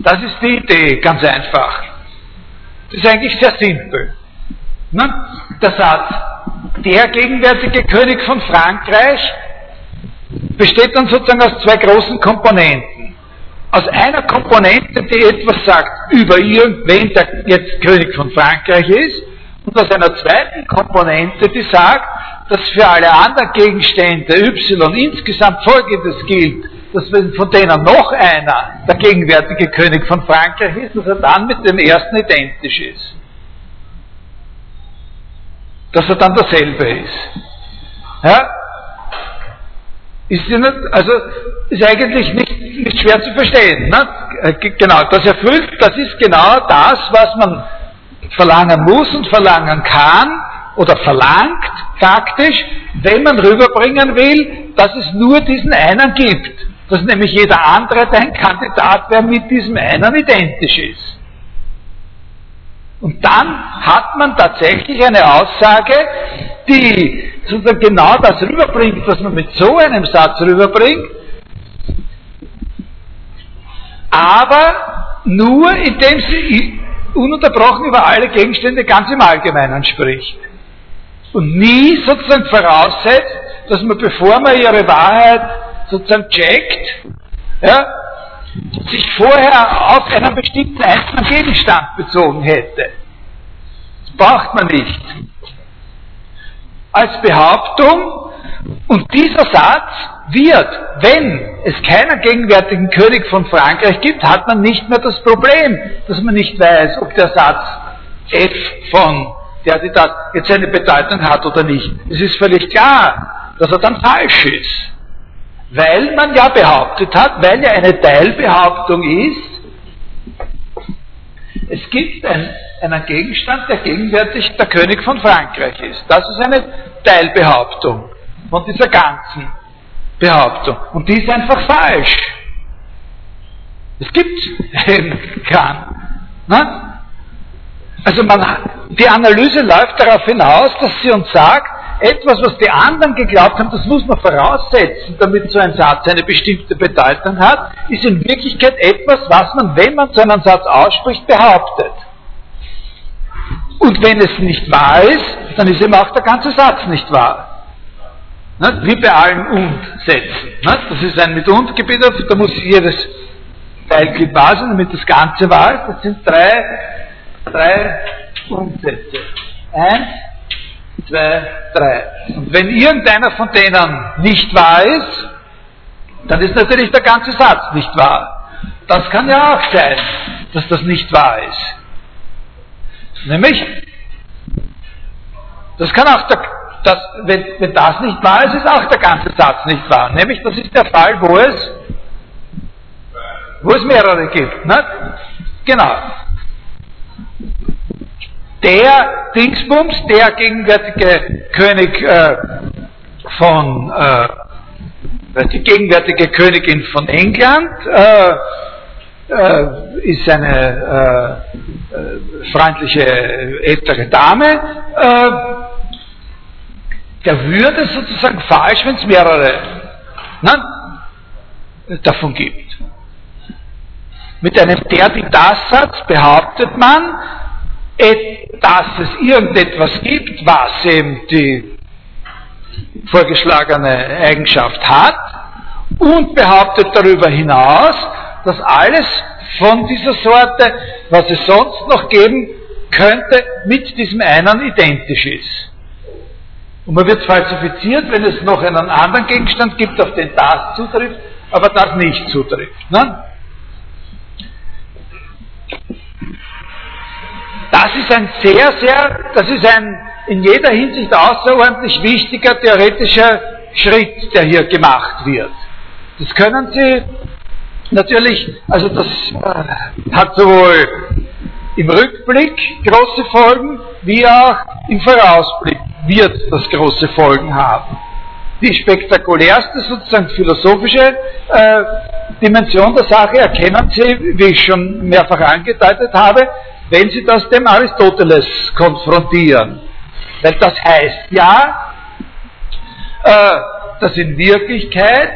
Das ist die Idee, ganz einfach. Das ist eigentlich sehr simpel. Der Satz, der gegenwärtige König von Frankreich besteht dann sozusagen aus zwei großen Komponenten. Aus einer Komponente, die etwas sagt über irgendwen, der jetzt König von Frankreich ist, und aus einer zweiten Komponente, die sagt, dass für alle anderen Gegenstände Y insgesamt Folgendes gilt, dass wenn von denen noch einer der gegenwärtige König von Frankreich ist, dass er dann mit dem ersten identisch ist dass er dann dasselbe ist. Ja? Ist nicht, also ist eigentlich nicht, nicht schwer zu verstehen. Ne? Äh, genau, das erfüllt, das ist genau das, was man verlangen muss und verlangen kann oder verlangt faktisch, wenn man rüberbringen will, dass es nur diesen einen gibt. Dass nämlich jeder andere, der ein Kandidat wäre, mit diesem einen identisch ist. Und dann hat man tatsächlich eine Aussage, die sozusagen genau das rüberbringt, was man mit so einem Satz rüberbringt, aber nur indem sie ununterbrochen über alle Gegenstände ganz im Allgemeinen spricht. Und nie sozusagen voraussetzt, dass man, bevor man ihre Wahrheit sozusagen checkt, ja, sich vorher auf einen bestimmten einzelnen Gegenstand bezogen hätte. Das braucht man nicht. Als Behauptung, und dieser Satz wird, wenn es keinen gegenwärtigen König von Frankreich gibt, hat man nicht mehr das Problem, dass man nicht weiß, ob der Satz F von der die da jetzt eine Bedeutung hat oder nicht. Es ist völlig klar, dass er dann falsch ist. Weil man ja behauptet hat, weil ja eine Teilbehauptung ist, es gibt ein, einen Gegenstand, der gegenwärtig der König von Frankreich ist. Das ist eine Teilbehauptung von dieser ganzen Behauptung. Und die ist einfach falsch. Es gibt eben keinen. Ne? Also man, die Analyse läuft darauf hinaus, dass sie uns sagt, etwas, was die anderen geglaubt haben, das muss man voraussetzen, damit so ein Satz eine bestimmte Bedeutung hat, ist in Wirklichkeit etwas, was man, wenn man so einen Satz ausspricht, behauptet. Und wenn es nicht wahr ist, dann ist eben auch der ganze Satz nicht wahr. Nicht? Wie bei allen Und-Sätzen. Das ist ein mit Und gebildet, da muss jedes Teilglied wahr sein, damit das Ganze wahr ist. Das sind drei, drei Und-Sätze. Eins, zwei, drei. Und wenn irgendeiner von denen nicht wahr ist, dann ist natürlich der ganze Satz nicht wahr. Das kann ja auch sein, dass das nicht wahr ist. Nämlich, das kann auch der, das, wenn, wenn das nicht wahr ist, ist auch der ganze Satz nicht wahr. Nämlich, das ist der Fall, wo es, wo es mehrere gibt. Ne? Genau. Der Dingsbums, der gegenwärtige König äh, von, äh, die gegenwärtige Königin von England, äh, äh, ist eine äh, freundliche ältere Dame, äh, der würde sozusagen falsch, wenn es mehrere na, davon gibt. Mit einem der, die das Satz behauptet man, dass es irgendetwas gibt, was eben die vorgeschlagene Eigenschaft hat und behauptet darüber hinaus, dass alles von dieser Sorte, was es sonst noch geben könnte, mit diesem einen identisch ist. Und man wird falsifiziert, wenn es noch einen anderen Gegenstand gibt, auf den das zutrifft, aber das nicht zutrifft. Ne? Das ist ein sehr, sehr, das ist ein in jeder Hinsicht außerordentlich wichtiger theoretischer Schritt, der hier gemacht wird. Das können Sie natürlich, also das äh, hat sowohl im Rückblick große Folgen, wie auch im Vorausblick wird das große Folgen haben. Die spektakulärste, sozusagen philosophische äh, Dimension der Sache erkennen Sie, wie ich schon mehrfach angedeutet habe, wenn Sie das dem Aristoteles konfrontieren. Weil das heißt ja, äh, dass in Wirklichkeit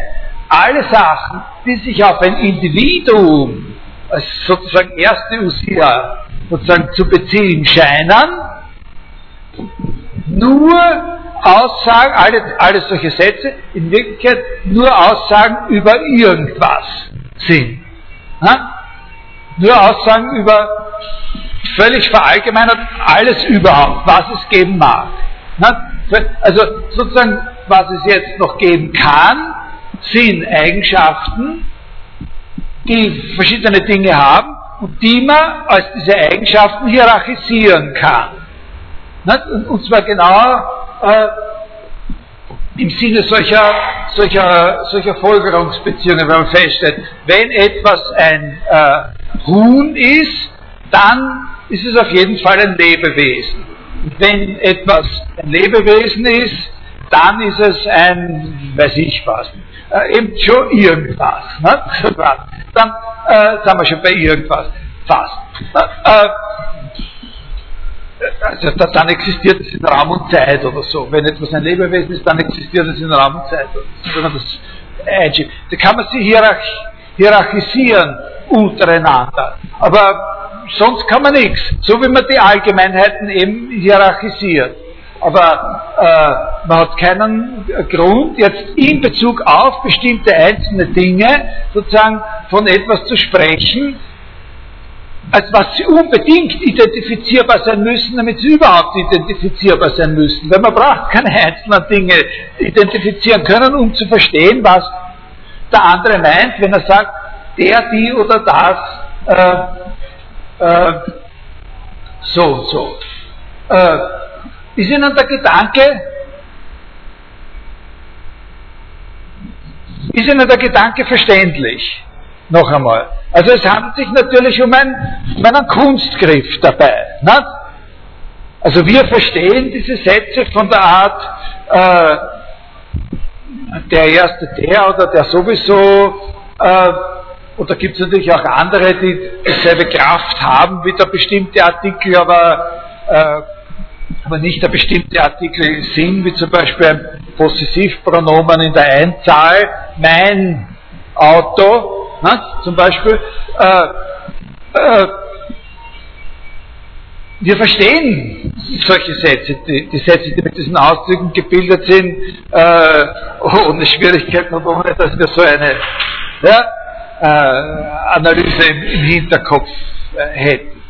alle Sachen, die sich auf ein Individuum als sozusagen erste Usia sozusagen zu beziehen scheinen, nur Aussagen, alle, alle solche Sätze, in Wirklichkeit nur Aussagen über irgendwas sind. Na? Nur Aussagen über völlig verallgemeinert alles überhaupt, was es geben mag. Also sozusagen, was es jetzt noch geben kann, sind Eigenschaften, die verschiedene Dinge haben und die man als diese Eigenschaften hierarchisieren kann. Und zwar genau äh, im Sinne solcher, solcher, solcher Folgerungsbeziehungen, wenn man feststellt, wenn etwas ein äh, Huhn ist, dann ist es auf jeden Fall ein Lebewesen. Wenn etwas ein Lebewesen ist, dann ist es ein, weiß ich was, äh, eben schon irgendwas. Ne? Dann äh, sind wir schon bei irgendwas. Fast. Äh, also dann existiert es in Raum und Zeit oder so. Wenn etwas ein Lebewesen ist, dann existiert es in Raum und Zeit. Wenn man das einschiebt. Da kann man sie hierarch hierarchisieren untereinander. Aber sonst kann man nichts. So wie man die Allgemeinheiten eben hierarchisiert aber äh, man hat keinen Grund, jetzt in Bezug auf bestimmte einzelne Dinge sozusagen von etwas zu sprechen, als was sie unbedingt identifizierbar sein müssen, damit sie überhaupt identifizierbar sein müssen. Weil man braucht keine einzelnen Dinge identifizieren können, um zu verstehen, was der andere meint, wenn er sagt, der, die oder das, äh, äh, so, so. Äh, ist Ihnen der Gedanke, ist Ihnen der Gedanke verständlich? Noch einmal. Also es handelt sich natürlich um, ein, um einen Kunstgriff dabei. Nicht? Also wir verstehen diese Sätze von der Art, äh, der erste der oder der sowieso, äh, oder gibt es natürlich auch andere, die dieselbe Kraft haben wie der bestimmte Artikel, aber äh, aber nicht der bestimmte Artikel sind, wie zum Beispiel ein Possessivpronomen in der Einzahl, mein Auto, ne, zum Beispiel, äh, äh, wir verstehen solche Sätze, die, die, Sätze, die mit diesen Ausdrücken gebildet sind, äh, ohne Schwierigkeiten und ohne, dass wir so eine ja, äh, Analyse im, im Hinterkopf äh, hätten.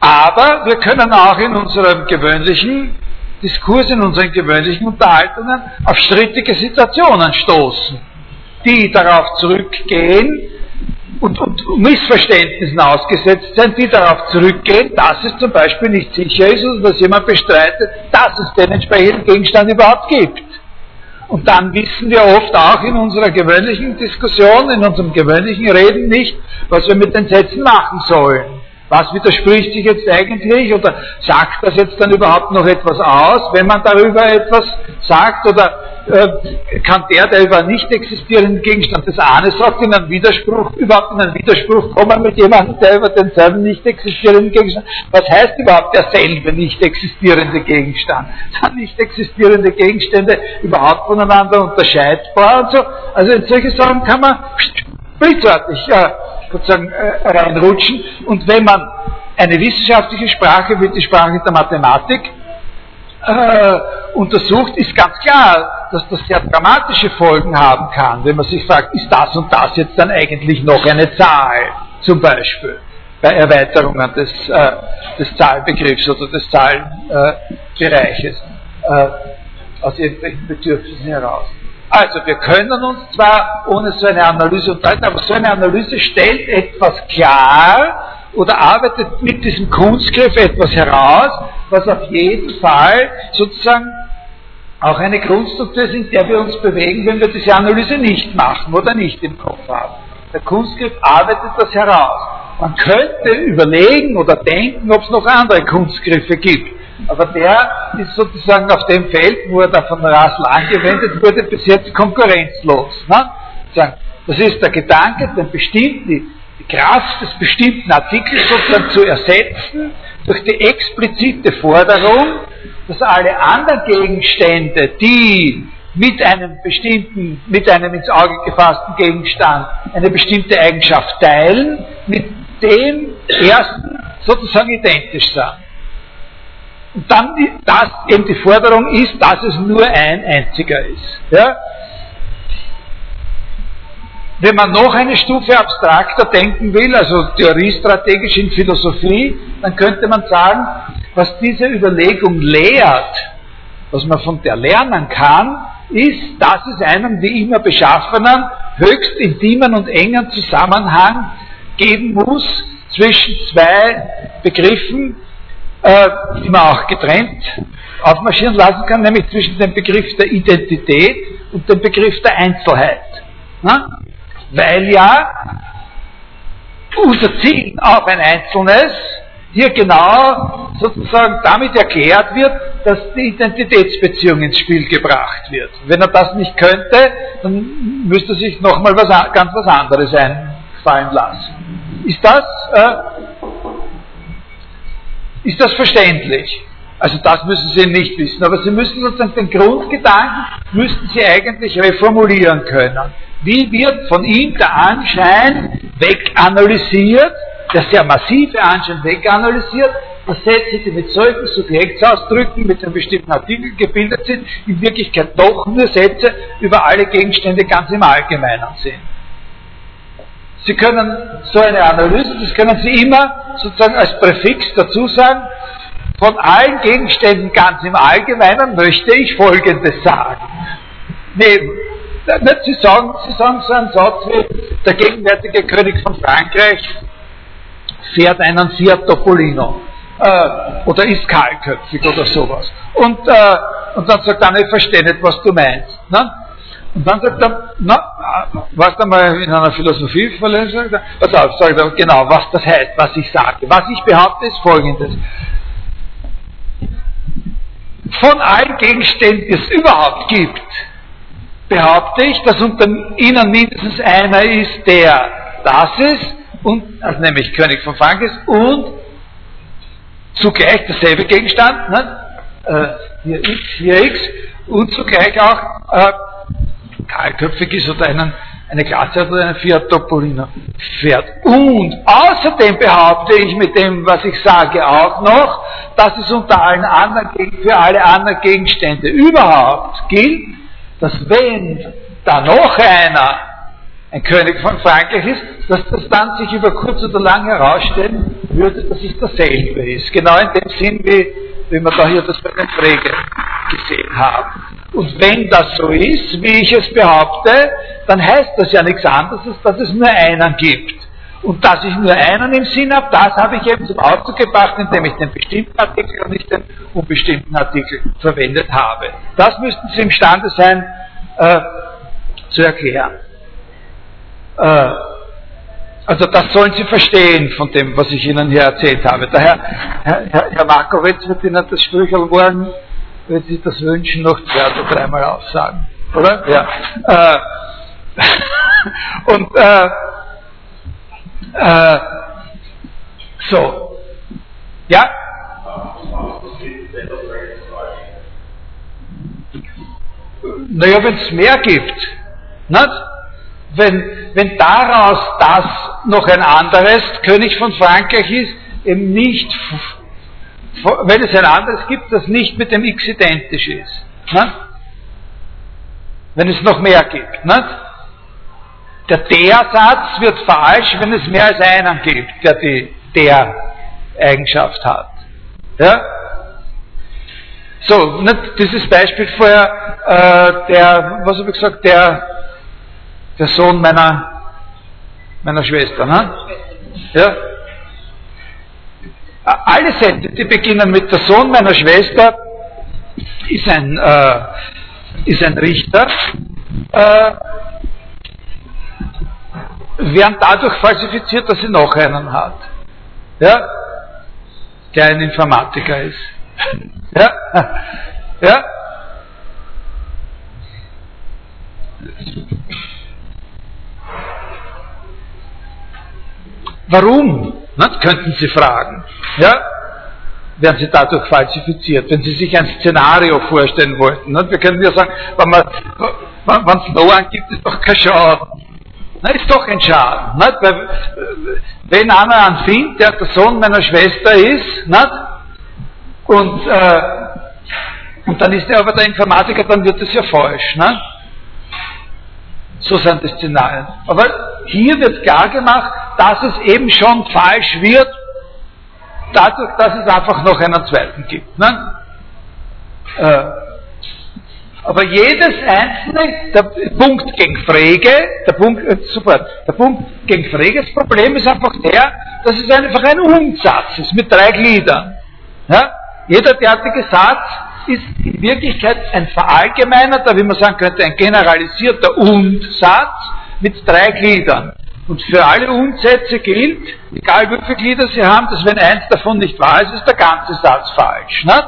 Aber wir können auch in unserem gewöhnlichen Diskurs, in unseren gewöhnlichen Unterhaltungen auf strittige Situationen stoßen, die darauf zurückgehen, und, und Missverständnissen ausgesetzt sein, die darauf zurückgehen, dass es zum Beispiel nicht sicher ist oder dass jemand bestreitet, dass es den entsprechenden Gegenstand überhaupt gibt. Und dann wissen wir oft auch in unserer gewöhnlichen Diskussion, in unserem gewöhnlichen Reden nicht, was wir mit den Sätzen machen sollen. Was widerspricht sich jetzt eigentlich oder sagt das jetzt dann überhaupt noch etwas aus, wenn man darüber etwas sagt oder äh, kann der, der über nicht existierenden Gegenstand des Ahnes sagt, in einen Widerspruch, überhaupt in einen Widerspruch kommen mit jemandem, der über denselben nicht existierenden Gegenstand, was heißt überhaupt derselbe nicht existierende Gegenstand? Sind nicht existierende Gegenstände überhaupt voneinander unterscheidbar und so? Also in solche Sachen kann man blitzartig äh, sozusagen äh, reinrutschen und wenn man eine wissenschaftliche Sprache wie die Sprache der Mathematik äh, untersucht, ist ganz klar, dass das sehr dramatische Folgen haben kann, wenn man sich fragt, ist das und das jetzt dann eigentlich noch eine Zahl, zum Beispiel bei Erweiterungen des, äh, des Zahlbegriffs oder des Zahlenbereiches äh, aus irgendwelchen Bedürfnissen heraus. Also wir können uns zwar ohne so eine Analyse unterhalten, aber so eine Analyse stellt etwas klar, oder arbeitet mit diesem Kunstgriff etwas heraus, was auf jeden Fall sozusagen auch eine Grundstruktur ist, in der wir uns bewegen, wenn wir diese Analyse nicht machen oder nicht im Kopf haben. Der Kunstgriff arbeitet das heraus. Man könnte überlegen oder denken, ob es noch andere Kunstgriffe gibt. Aber der ist sozusagen auf dem Feld, wo er da von Rassel angewendet wurde, bis jetzt konkurrenzlos. Ne? Das ist der Gedanke, den bestimmten, die Kraft des bestimmten Artikels sozusagen zu ersetzen durch die explizite Forderung, dass alle anderen Gegenstände, die mit einem bestimmten, mit einem ins Auge gefassten Gegenstand eine bestimmte Eigenschaft teilen, mit dem ersten sozusagen identisch sind. Und dann, dass eben die Forderung ist, dass es nur ein einziger ist. Ja? Wenn man noch eine Stufe abstrakter denken will, also theoriestrategisch in Philosophie, dann könnte man sagen, was diese Überlegung lehrt, was man von der lernen kann, ist, dass es einen wie immer beschaffenen, höchst intimen und engen Zusammenhang geben muss zwischen zwei Begriffen, äh, die man auch getrennt aufmarschieren lassen kann, nämlich zwischen dem Begriff der Identität und dem Begriff der Einzelheit. Na? weil ja unser Ziel auch ein einzelnes hier genau sozusagen damit erklärt wird, dass die Identitätsbeziehung ins Spiel gebracht wird. Wenn er das nicht könnte, dann müsste sich nochmal was, ganz was anderes einfallen lassen. Ist das, äh, ist das verständlich? Also das müssen Sie nicht wissen, aber Sie müssen sozusagen den Grundgedanken, müssten Sie eigentlich reformulieren können. Wie wird von ihm der Anschein weganalysiert, der sehr massive Anschein weganalysiert, dass Sätze, die mit solchen Subjektsausdrücken, mit einem bestimmten Artikel gebildet sind, in Wirklichkeit doch nur Sätze über alle Gegenstände ganz im Allgemeinen sind. Sie können so eine Analyse, das können Sie immer sozusagen als Präfix dazu sagen, von allen Gegenständen ganz im Allgemeinen möchte ich Folgendes sagen. Nicht, Sie, sagen, Sie sagen so einen Satz wie, der gegenwärtige König von Frankreich fährt einen Fiat Topolino äh, oder ist kahlköpfig oder sowas. Und, äh, und dann sagt er, ich verstehe nicht, was du meinst. Ne? Und dann sagt er, na, was du mal in einer Philosophie verlesen? Pass auf, sagt er genau, was das heißt, was ich sage. Was ich behaupte, ist folgendes. Von allen Gegenständen, die es überhaupt gibt, behaupte ich, dass unter ihnen mindestens einer ist, der das ist, und, also nämlich König von Frankreich und zugleich derselbe Gegenstand, ne? äh, hier X, hier X, und zugleich auch äh, kahlköpfig ist oder einen eine Klasse oder ein Fiat Topolino fährt. Und außerdem behaupte ich mit dem, was ich sage, auch noch, dass es unter allen anderen, für alle anderen Gegenstände überhaupt gilt, dass wenn da noch einer ein König von Frankreich ist, dass das dann sich über kurz oder lang herausstellen würde, dass es dasselbe ist. Genau in dem Sinn, wie, wie wir da hier das bei den Frege gesehen haben. Und wenn das so ist, wie ich es behaupte, dann heißt das ja nichts anderes, als dass es nur einen gibt. Und dass ich nur einen im Sinn habe, das habe ich eben zum Ausdruck gebracht, indem ich den bestimmten Artikel und nicht den unbestimmten Artikel verwendet habe. Das müssten Sie imstande sein äh, zu erklären. Äh, also das sollen Sie verstehen von dem, was ich Ihnen hier erzählt habe. Daher, Herr, Herr, Markowitz wird Ihnen das Sprüchel wollen, wenn Sie das wünschen, noch zwei oder dreimal aufsagen. Oder? Ja. Äh, und äh, äh, so. Ja? Naja, wenn es mehr gibt. Nicht? Wenn, wenn daraus das noch ein anderes König von Frankreich ist, eben nicht, wenn es ein anderes gibt, das nicht mit dem X identisch ist. Nicht? Wenn es noch mehr gibt. Nicht? Der Der-Satz wird falsch, wenn es mehr als einen gibt, der die Der-Eigenschaft hat. Ja? So, nicht dieses Beispiel vorher, äh, der, was habe ich gesagt, der, der Sohn meiner, meiner Schwester, ne? Ja? Alle Sätze, die beginnen mit der Sohn meiner Schwester, ist ein, äh, ist ein Richter, äh, werden dadurch falsifiziert, dass sie noch einen hat. Ja? Der ein Informatiker ist. Ja? Ja? Warum? Das könnten Sie fragen. Ja? Werden Sie dadurch falsifiziert, wenn Sie sich ein Szenario vorstellen wollten. Wir können ja sagen, wenn es No angibt, ist doch kein Schaden. Na, ist doch ein Schaden. Nicht? Weil, wenn einer einen findet, der der Sohn meiner Schwester ist, nicht? Und, äh, und dann ist er aber der Informatiker, dann wird das ja falsch. Nicht? So sind die Szenarien. Aber hier wird klar gemacht, dass es eben schon falsch wird, dadurch, dass es einfach noch einen zweiten gibt. Ne? Äh, aber jedes einzelne, der Punkt gegen Frege, der Punkt, äh, super, der Punkt gegen Freges Problem ist einfach der, dass es einfach ein Umsatz ist mit drei Gliedern. Ja? Jeder derartige Satz ist in Wirklichkeit ein verallgemeinerter, wie man sagen könnte, ein generalisierter Und-Satz mit drei Gliedern. Und für alle Und-Sätze gilt, egal wie viele Glieder sie haben, dass wenn eins davon nicht wahr ist, ist der ganze Satz falsch. Ne?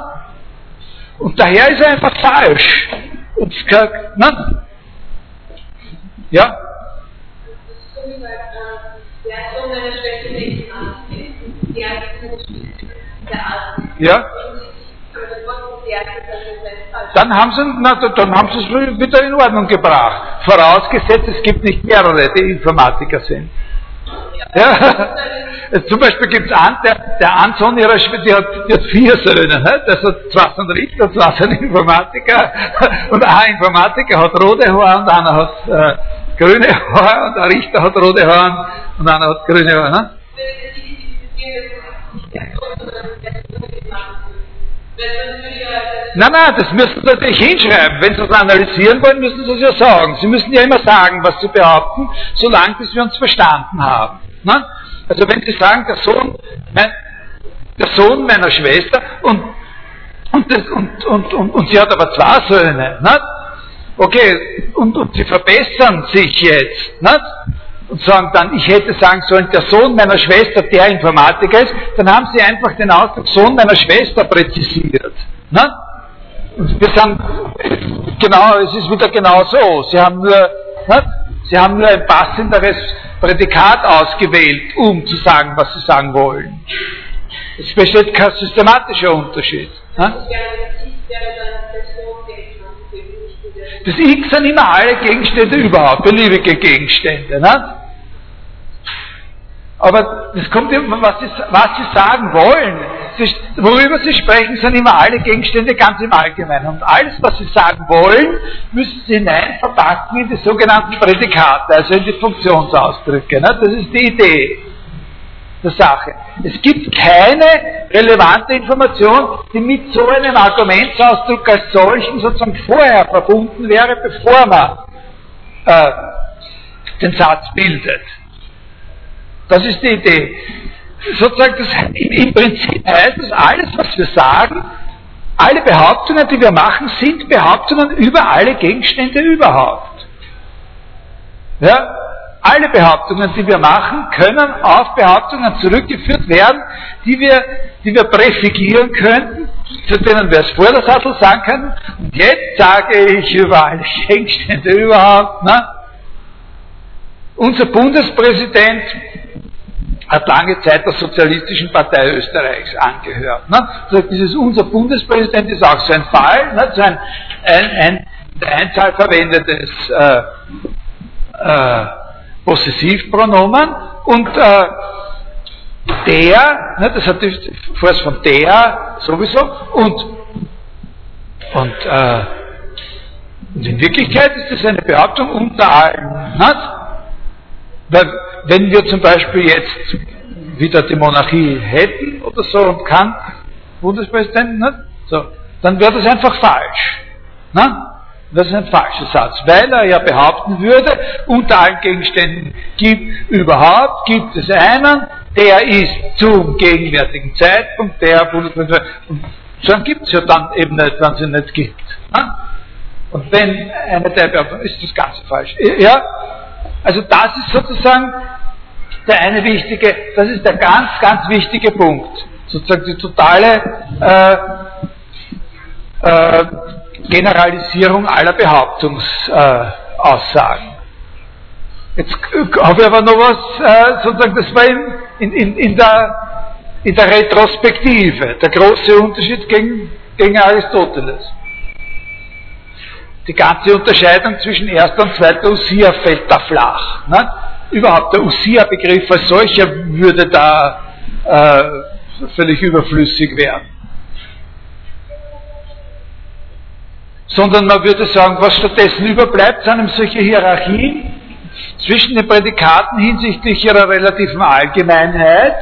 Und daher ist er einfach falsch. Und es kann, ne? Ja? Ja? Dann haben sie, na, dann haben sie es wieder in Ordnung gebracht. Vorausgesetzt, es gibt nicht mehrere, die Informatiker sind. Ja. Zum Beispiel gibt es einen, der, der Anson ihrer Schwester, die hat, die hat vier Söhne. Ne? Das hat zwei sind Richter, zwei sind Informatiker. Und ein Informatiker hat rote Haare und einer hat äh, grüne Haare und ein Richter hat rote Haare und einer hat grüne Haare. Ne? Nein, nein, das müssen Sie natürlich hinschreiben. Wenn Sie das analysieren wollen, müssen Sie es ja sagen. Sie müssen ja immer sagen, was Sie behaupten, solange bis wir uns verstanden haben. Ne? Also wenn Sie sagen, der Sohn, mein, der Sohn meiner Schwester und, und, das, und, und, und, und, sie hat aber zwei Söhne, ne? okay, und, und sie verbessern sich jetzt, ne? Und sagen dann, ich hätte sagen sollen, der Sohn meiner Schwester, der Informatiker ist, dann haben sie einfach den Ausdruck Sohn meiner Schwester präzisiert. Ne? Wir sagen, genau, es ist wieder genau so. Sie haben nur, ne? sie haben nur ein passenderes Prädikat ausgewählt, um zu sagen, was sie sagen wollen. Es besteht kein systematischer Unterschied. Ne? Das X sind immer alle Gegenstände überhaupt, beliebige Gegenstände. Ne? Aber das kommt immer, was sie, was sie sagen wollen. Sie, worüber sie sprechen, sind immer alle Gegenstände ganz im Allgemeinen. Und alles, was sie sagen wollen, müssen sie hinein verpacken in die sogenannten Prädikate, also in die Funktionsausdrücke. Ne? Das ist die Idee der Sache. Es gibt keine relevante Information, die mit so einem Argumentsausdruck als solchen sozusagen vorher verbunden wäre, bevor man äh, den Satz bildet. Das ist die Idee. Sozusagen, das, im Prinzip heißt das, alles, was wir sagen, alle Behauptungen, die wir machen, sind Behauptungen über alle Gegenstände überhaupt. Ja? Alle Behauptungen, die wir machen, können auf Behauptungen zurückgeführt werden, die wir, die wir präfigieren könnten, zu denen wir es vor der Sattel sagen können. Und jetzt sage ich über alle Gegenstände überhaupt. Ne? Unser Bundespräsident hat lange Zeit der Sozialistischen Partei Österreichs angehört. Ne? Also dieses unser Bundespräsident ist auch so ein Fall, ne? so ein, ein, ein in der Einzahl verwendetes äh, äh, Possessivpronomen und äh, der, ne, das hat die Force von der sowieso und, und, äh, und in Wirklichkeit ist das eine Behauptung unter allen. Ne? Weil wenn wir zum Beispiel jetzt wieder die Monarchie hätten oder so und kann Bundespräsident, ne? so, dann wäre das einfach falsch. Ne? Das ist ein falscher Satz, weil er ja behaupten würde, unter allen Gegenständen gibt überhaupt, gibt es einen, der ist zum gegenwärtigen Zeitpunkt der Bundespräsident. Und so einen gibt es ja dann eben nicht, wenn es ihn nicht gibt. Ne? Und wenn eine der Behauptung ist das Ganze falsch. Ja, also das ist sozusagen der eine wichtige, das ist der ganz, ganz wichtige Punkt. Sozusagen die totale äh, äh, Generalisierung aller Behauptungsaussagen. Jetzt habe ich aber noch was, äh, sozusagen, das war in, in, in, der, in der Retrospektive, der große Unterschied gegen, gegen Aristoteles. Die ganze Unterscheidung zwischen erster und zweiter Usia fällt da flach. Ne? Überhaupt der Usia-Begriff als solcher würde da äh, völlig überflüssig werden. Sondern man würde sagen, was stattdessen überbleibt, sind eben solche Hierarchien zwischen den Prädikaten hinsichtlich ihrer relativen Allgemeinheit.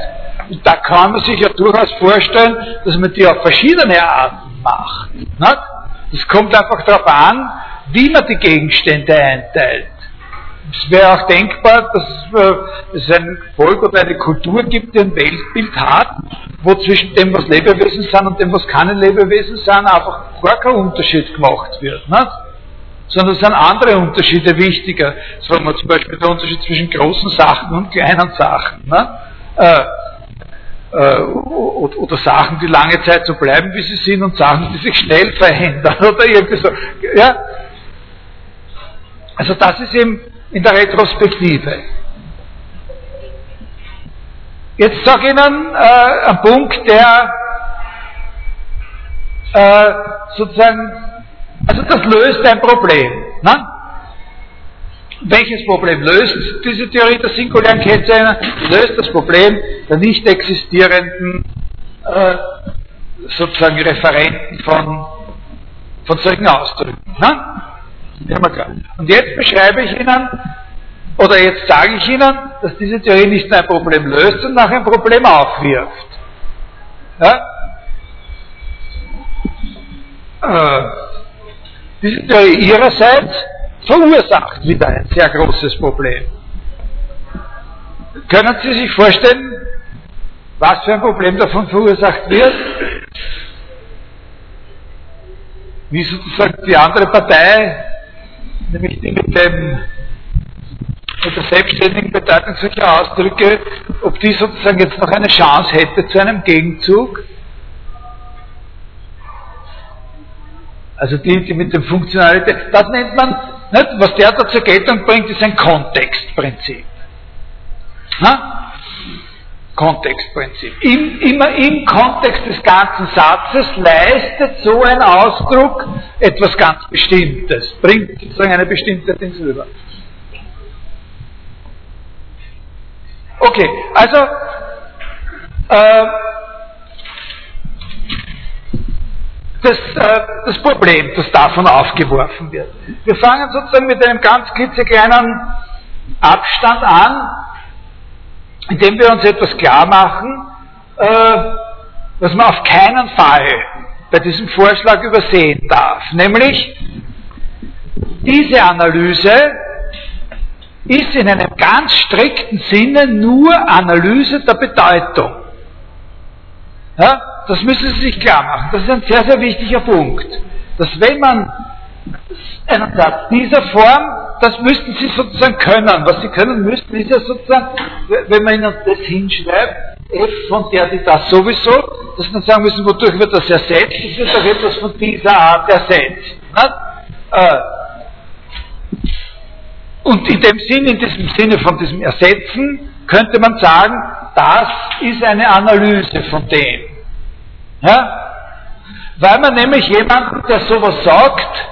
Und da kann man sich ja durchaus vorstellen, dass man die auf verschiedene Arten macht. Es kommt einfach darauf an, wie man die Gegenstände einteilt. Es wäre auch denkbar, dass äh, es ein Volk oder eine Kultur gibt, die ein Weltbild hat, wo zwischen dem, was Lebewesen sind und dem, was keine Lebewesen sind, einfach gar kein Unterschied gemacht wird. Nicht? Sondern es sind andere Unterschiede wichtiger. Sagen wir zum Beispiel der Unterschied zwischen großen Sachen und kleinen Sachen. Nicht? Äh, äh, oder Sachen, die lange Zeit so bleiben, wie sie sind, und Sachen, die sich schnell verändern oder irgendwie so. Ja? Also das ist eben in der Retrospektive. Jetzt sage ich Ihnen äh, einen Punkt, der äh, sozusagen, also das löst ein Problem. Ne? Welches Problem löst diese Theorie der singulären Kennzeichen? Löst das Problem der nicht existierenden äh, sozusagen Referenten von, von solchen Ausdrücken. Ne? Und jetzt beschreibe ich Ihnen, oder jetzt sage ich Ihnen, dass diese Theorie nicht nur ein Problem löst, sondern auch ein Problem aufwirft. Ja? Äh, diese Theorie ihrerseits verursacht wieder ein sehr großes Problem. Können Sie sich vorstellen, was für ein Problem davon verursacht wird? Wie sozusagen die andere Partei, nämlich die mit dem mit der selbstständigen Bedeutung solcher Ausdrücke, ob die sozusagen jetzt noch eine Chance hätte zu einem Gegenzug? Also die, die mit dem Funktionalität, das nennt man nicht? Was der da zur Geltung bringt, ist ein Kontextprinzip. Na? Kontextprinzip. Im, immer im Kontext des ganzen Satzes leistet so ein Ausdruck etwas ganz Bestimmtes, bringt sozusagen eine bestimmte Dings rüber. Okay, also äh, das, äh, das Problem, das davon aufgeworfen wird. Wir fangen sozusagen mit einem ganz klitzekleinen Abstand an, indem wir uns etwas klar machen, äh, was man auf keinen Fall bei diesem Vorschlag übersehen darf. Nämlich, diese Analyse ist in einem ganz strikten Sinne nur Analyse der Bedeutung. Ja, das müssen Sie sich klar machen. Das ist ein sehr, sehr wichtiger Punkt. Dass wenn man einen Satz dieser Form, das müssten Sie sozusagen können. Was Sie können müssten, ist ja sozusagen, wenn man Ihnen das hinschreibt, f von der, die das sowieso, dass dann sagen müssen, wodurch wird das ersetzt? Es wird doch etwas von dieser Art ersetzt. Äh, und in dem Sinn, in diesem Sinne von diesem Ersetzen, könnte man sagen, das ist eine Analyse von dem. Ja? Weil man nämlich jemanden, der sowas sagt,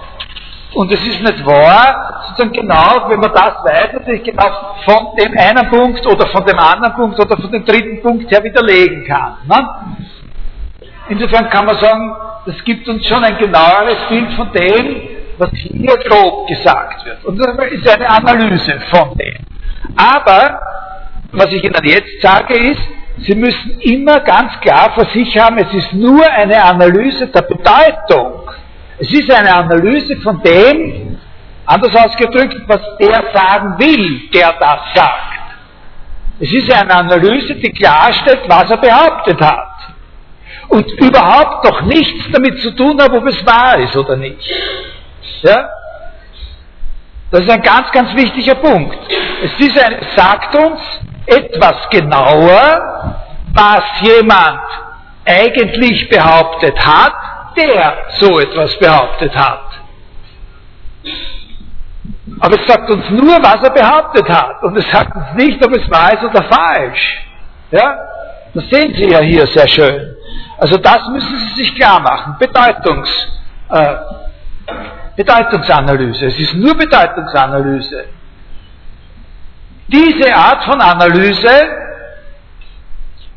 und es ist nicht wahr, sozusagen genau, wenn man das weiß, natürlich genau von dem einen Punkt oder von dem anderen Punkt oder von dem dritten Punkt her widerlegen kann. Ne? Insofern kann man sagen, das gibt uns schon ein genaueres Bild von dem, was hier grob gesagt wird. Und das ist eine Analyse von dem. Aber, was ich Ihnen jetzt sage, ist, Sie müssen immer ganz klar vor sich haben, es ist nur eine Analyse der Bedeutung. Es ist eine Analyse von dem, anders ausgedrückt, was der sagen will, der das sagt. Es ist eine Analyse, die klarstellt, was er behauptet hat. Und überhaupt noch nichts damit zu tun hat, ob es wahr ist oder nicht. Ja? Das ist ein ganz, ganz wichtiger Punkt. Es ist ein, sagt uns etwas genauer, was jemand eigentlich behauptet hat, der so etwas behauptet hat. Aber es sagt uns nur, was er behauptet hat. Und es sagt uns nicht, ob es wahr ist oder falsch. Ja? Das sehen Sie ja hier sehr schön. Also das müssen Sie sich klar machen. Bedeutungs, äh, Bedeutungsanalyse. Es ist nur Bedeutungsanalyse. Diese Art von Analyse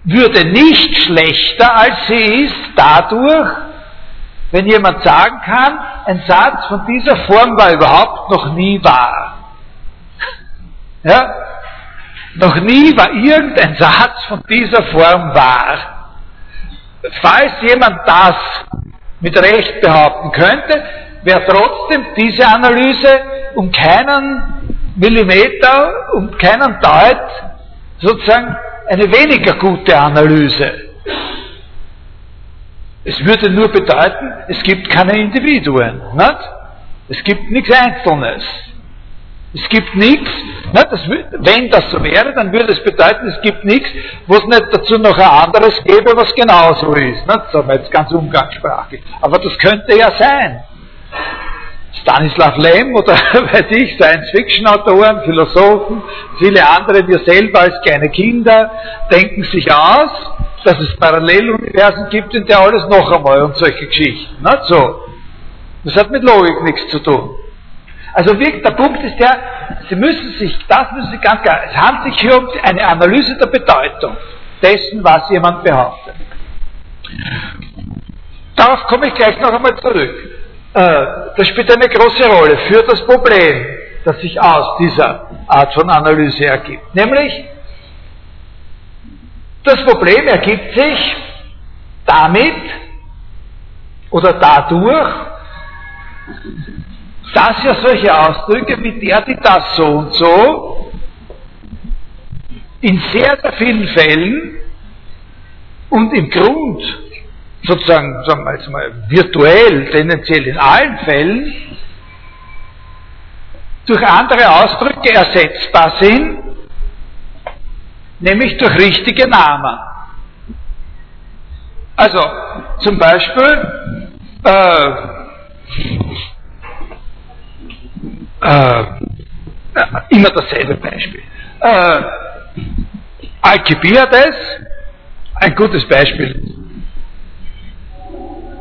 würde nicht schlechter als sie ist dadurch, wenn jemand sagen kann, ein Satz von dieser Form war überhaupt noch nie wahr. Ja? Noch nie war irgendein Satz von dieser Form wahr. Falls jemand das mit Recht behaupten könnte, wäre trotzdem diese Analyse um keinen Millimeter, um keinen Deut sozusagen eine weniger gute Analyse. Es würde nur bedeuten, es gibt keine Individuen. Nicht? Es gibt nichts Einzelnes. Es gibt nichts, das, wenn das so wäre, dann würde es bedeuten, es gibt nichts, wo es nicht dazu noch ein anderes gäbe, was genauso ist. Nicht? Sagen wir jetzt ganz umgangssprachlich. Aber das könnte ja sein. Stanislav Lem oder weiß ich, Science-Fiction-Autoren, Philosophen, viele andere, wir selber als kleine Kinder, denken sich aus, dass es Paralleluniversen gibt, in der alles noch einmal und solche Geschichten. Nicht so. Das hat mit Logik nichts zu tun. Also wirklich, der Punkt ist der, Sie müssen sich, das müssen Sie ganz klar, es handelt sich hier um eine Analyse der Bedeutung dessen, was jemand behauptet. Darauf komme ich gleich noch einmal zurück. Äh, das spielt eine große Rolle für das Problem, das sich aus dieser Art von Analyse ergibt. Nämlich, das Problem ergibt sich damit oder dadurch, dass ja solche Ausdrücke wie der, die das so und so in sehr, sehr vielen Fällen und im Grund sozusagen, sagen wir jetzt mal, virtuell, tendenziell in allen Fällen durch andere Ausdrücke ersetzbar sind, nämlich durch richtige Namen. Also zum Beispiel äh, äh, immer dasselbe Beispiel. Äh, Alcibiades, ein gutes Beispiel,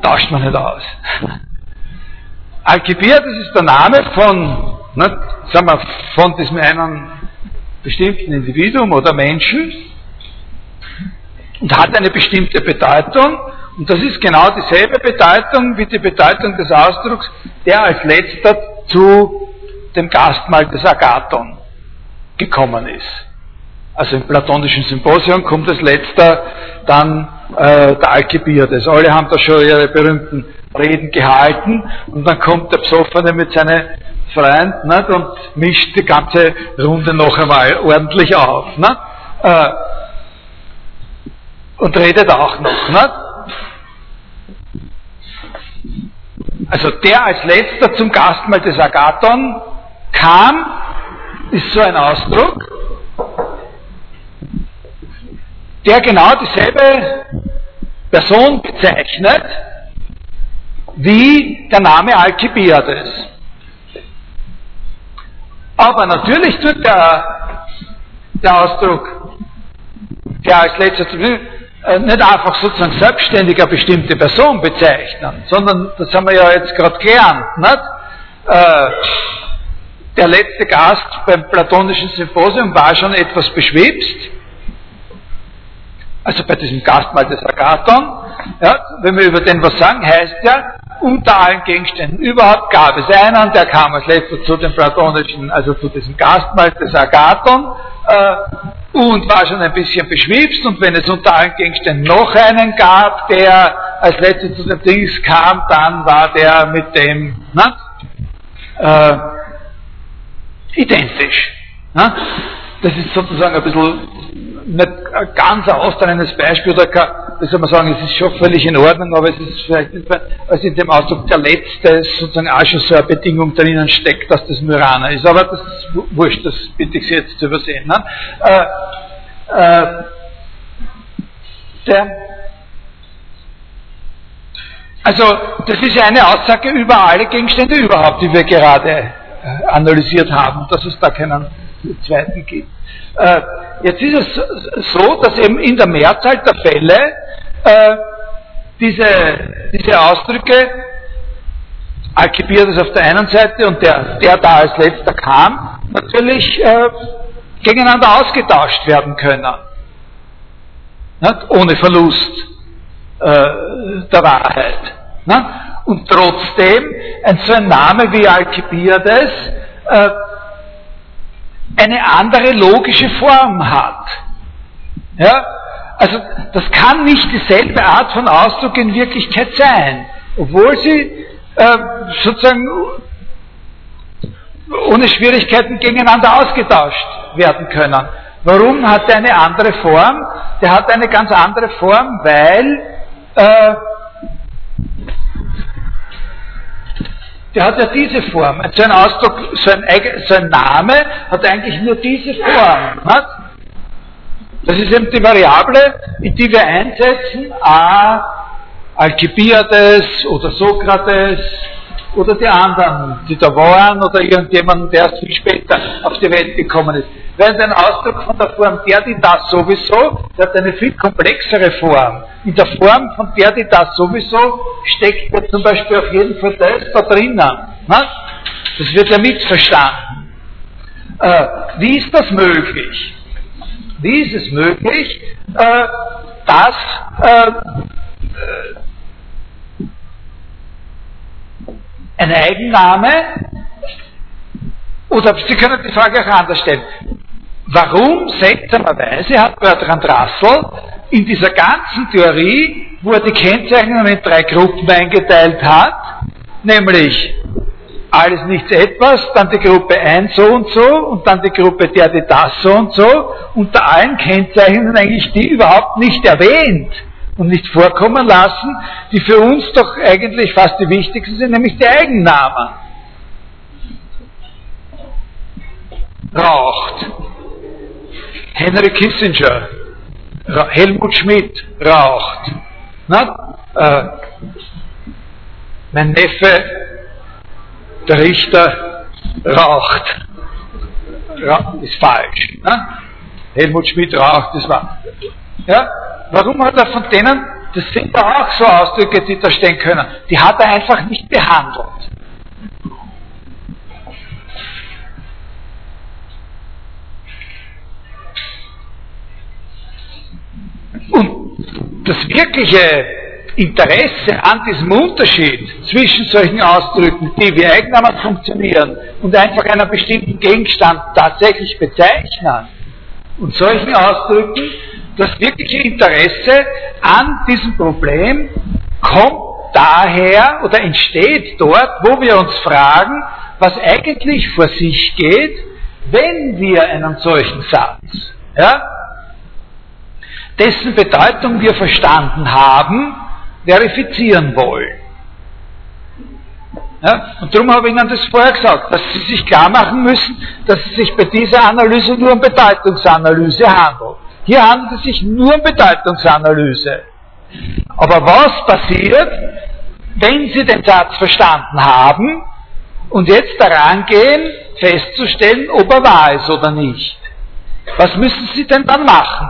tauscht man nicht aus. Alkibiades ist der Name von, ne, sagen wir, von diesem einen bestimmten Individuum oder Menschen und hat eine bestimmte Bedeutung. Und das ist genau dieselbe Bedeutung wie die Bedeutung des Ausdrucks, der als letzter zu dem Gastmahl des Agathon gekommen ist. Also im platonischen Symposium kommt als letzter dann äh, der Alkibiades. Alle haben da schon ihre berühmten Reden gehalten und dann kommt der Psoffene mit seinen Freund nicht, und mischt die ganze Runde noch einmal ordentlich auf. Nicht? Äh, und redet auch noch. Nicht? Also der als letzter zum Gastmahl des Agathon kam, ist so ein Ausdruck, der genau dieselbe Person bezeichnet wie der Name Alkibiades. Aber natürlich tut der, der Ausdruck, der als letzter äh, nicht einfach sozusagen selbstständig eine bestimmte Person bezeichnen, sondern, das haben wir ja jetzt gerade gelernt, nicht? Äh, der letzte Gast beim Platonischen Symposium war schon etwas beschwipst, also bei diesem Gastmahl des Agathon, ja, wenn wir über den was sagen, heißt ja, unter allen Gegenständen überhaupt gab es einen, der kam als letzter zu dem platonischen, also zu diesem Gastmahl des Agathon, äh, und war schon ein bisschen beschwipst und wenn es unter allen Gegenständen noch einen gab, der als letzter zu dem Dings kam, dann war der mit dem na, äh, identisch. Na? Das ist sozusagen ein bisschen nicht ganz ein ausdauerndes Beispiel, kann, wie soll man sagen, es ist schon völlig in Ordnung, aber es ist vielleicht nicht mehr, also in dem Ausdruck der Letzte sozusagen auch schon so eine Bedingung drinnen steckt, dass das Myrana ist. Aber das ist wurscht, das bitte ich Sie jetzt zu übersehen. Ne? Äh, äh, der, also, das ist ja eine Aussage über alle Gegenstände überhaupt, die wir gerade äh, analysiert haben, dass es da keinen zweiten gibt. Äh, jetzt ist es so, dass eben in der Mehrzahl der Fälle äh, diese, diese Ausdrücke, Alkibiades auf der einen Seite und der, der da als letzter kam, natürlich äh, gegeneinander ausgetauscht werden können. Nicht? Ohne Verlust äh, der Wahrheit. Nicht? Und trotzdem, ein so ein Name wie Alkibiades äh, eine andere logische Form hat. Ja? Also das kann nicht dieselbe Art von Ausdruck in Wirklichkeit sein, obwohl sie äh, sozusagen ohne Schwierigkeiten gegeneinander ausgetauscht werden können. Warum hat er eine andere Form? Der hat eine ganz andere Form, weil äh, der hat ja diese Form. So ein Ausdruck, so ein, so ein Name hat eigentlich nur diese Form. Nicht? Das ist eben die Variable, in die wir einsetzen, a Alkibiades oder Sokrates oder die anderen, die da waren oder irgendjemand, der erst viel später auf die Welt gekommen ist. Während ein Ausdruck von der Form der, die das sowieso, der hat eine viel komplexere Form. In der Form von der, die das sowieso steckt ja zum Beispiel auf jeden Fall das da drinnen. Ne? Das wird ja mitverstanden. Äh, wie ist das möglich? Wie ist es möglich, äh, dass äh, ein Eigenname, oder Sie können die Frage auch anders stellen, warum seltsamerweise hat Bertrand Russell in dieser ganzen Theorie, wo er die Kennzeichnungen in drei Gruppen eingeteilt hat, nämlich alles nichts etwas, dann die Gruppe 1 so und so und dann die Gruppe der, die das so und so, unter allen Kennzeichnungen eigentlich die überhaupt nicht erwähnt und nicht vorkommen lassen, die für uns doch eigentlich fast die wichtigsten sind, nämlich die Eigennamen. Raucht. Henry Kissinger. Helmut Schmidt raucht. Na? Äh, mein Neffe, der Richter, raucht. Ra ist falsch. Na? Helmut Schmidt raucht, das war. Ja? Warum hat er von denen, das sind da auch so Ausdrücke, die da stehen können, die hat er einfach nicht behandelt. Das wirkliche Interesse an diesem Unterschied zwischen solchen Ausdrücken, die wie Eigennamen funktionieren und einfach einen bestimmten Gegenstand tatsächlich bezeichnen, und solchen Ausdrücken, das wirkliche Interesse an diesem Problem kommt daher oder entsteht dort, wo wir uns fragen, was eigentlich vor sich geht, wenn wir einen solchen Satz, ja, dessen Bedeutung wir verstanden haben, verifizieren wollen. Ja, und darum habe ich Ihnen das vorher gesagt, dass Sie sich klar machen müssen, dass es sich bei dieser Analyse nur um Bedeutungsanalyse handelt. Hier handelt es sich nur um Bedeutungsanalyse. Aber was passiert, wenn Sie den Satz verstanden haben und jetzt daran gehen, festzustellen, ob er wahr ist oder nicht? Was müssen Sie denn dann machen?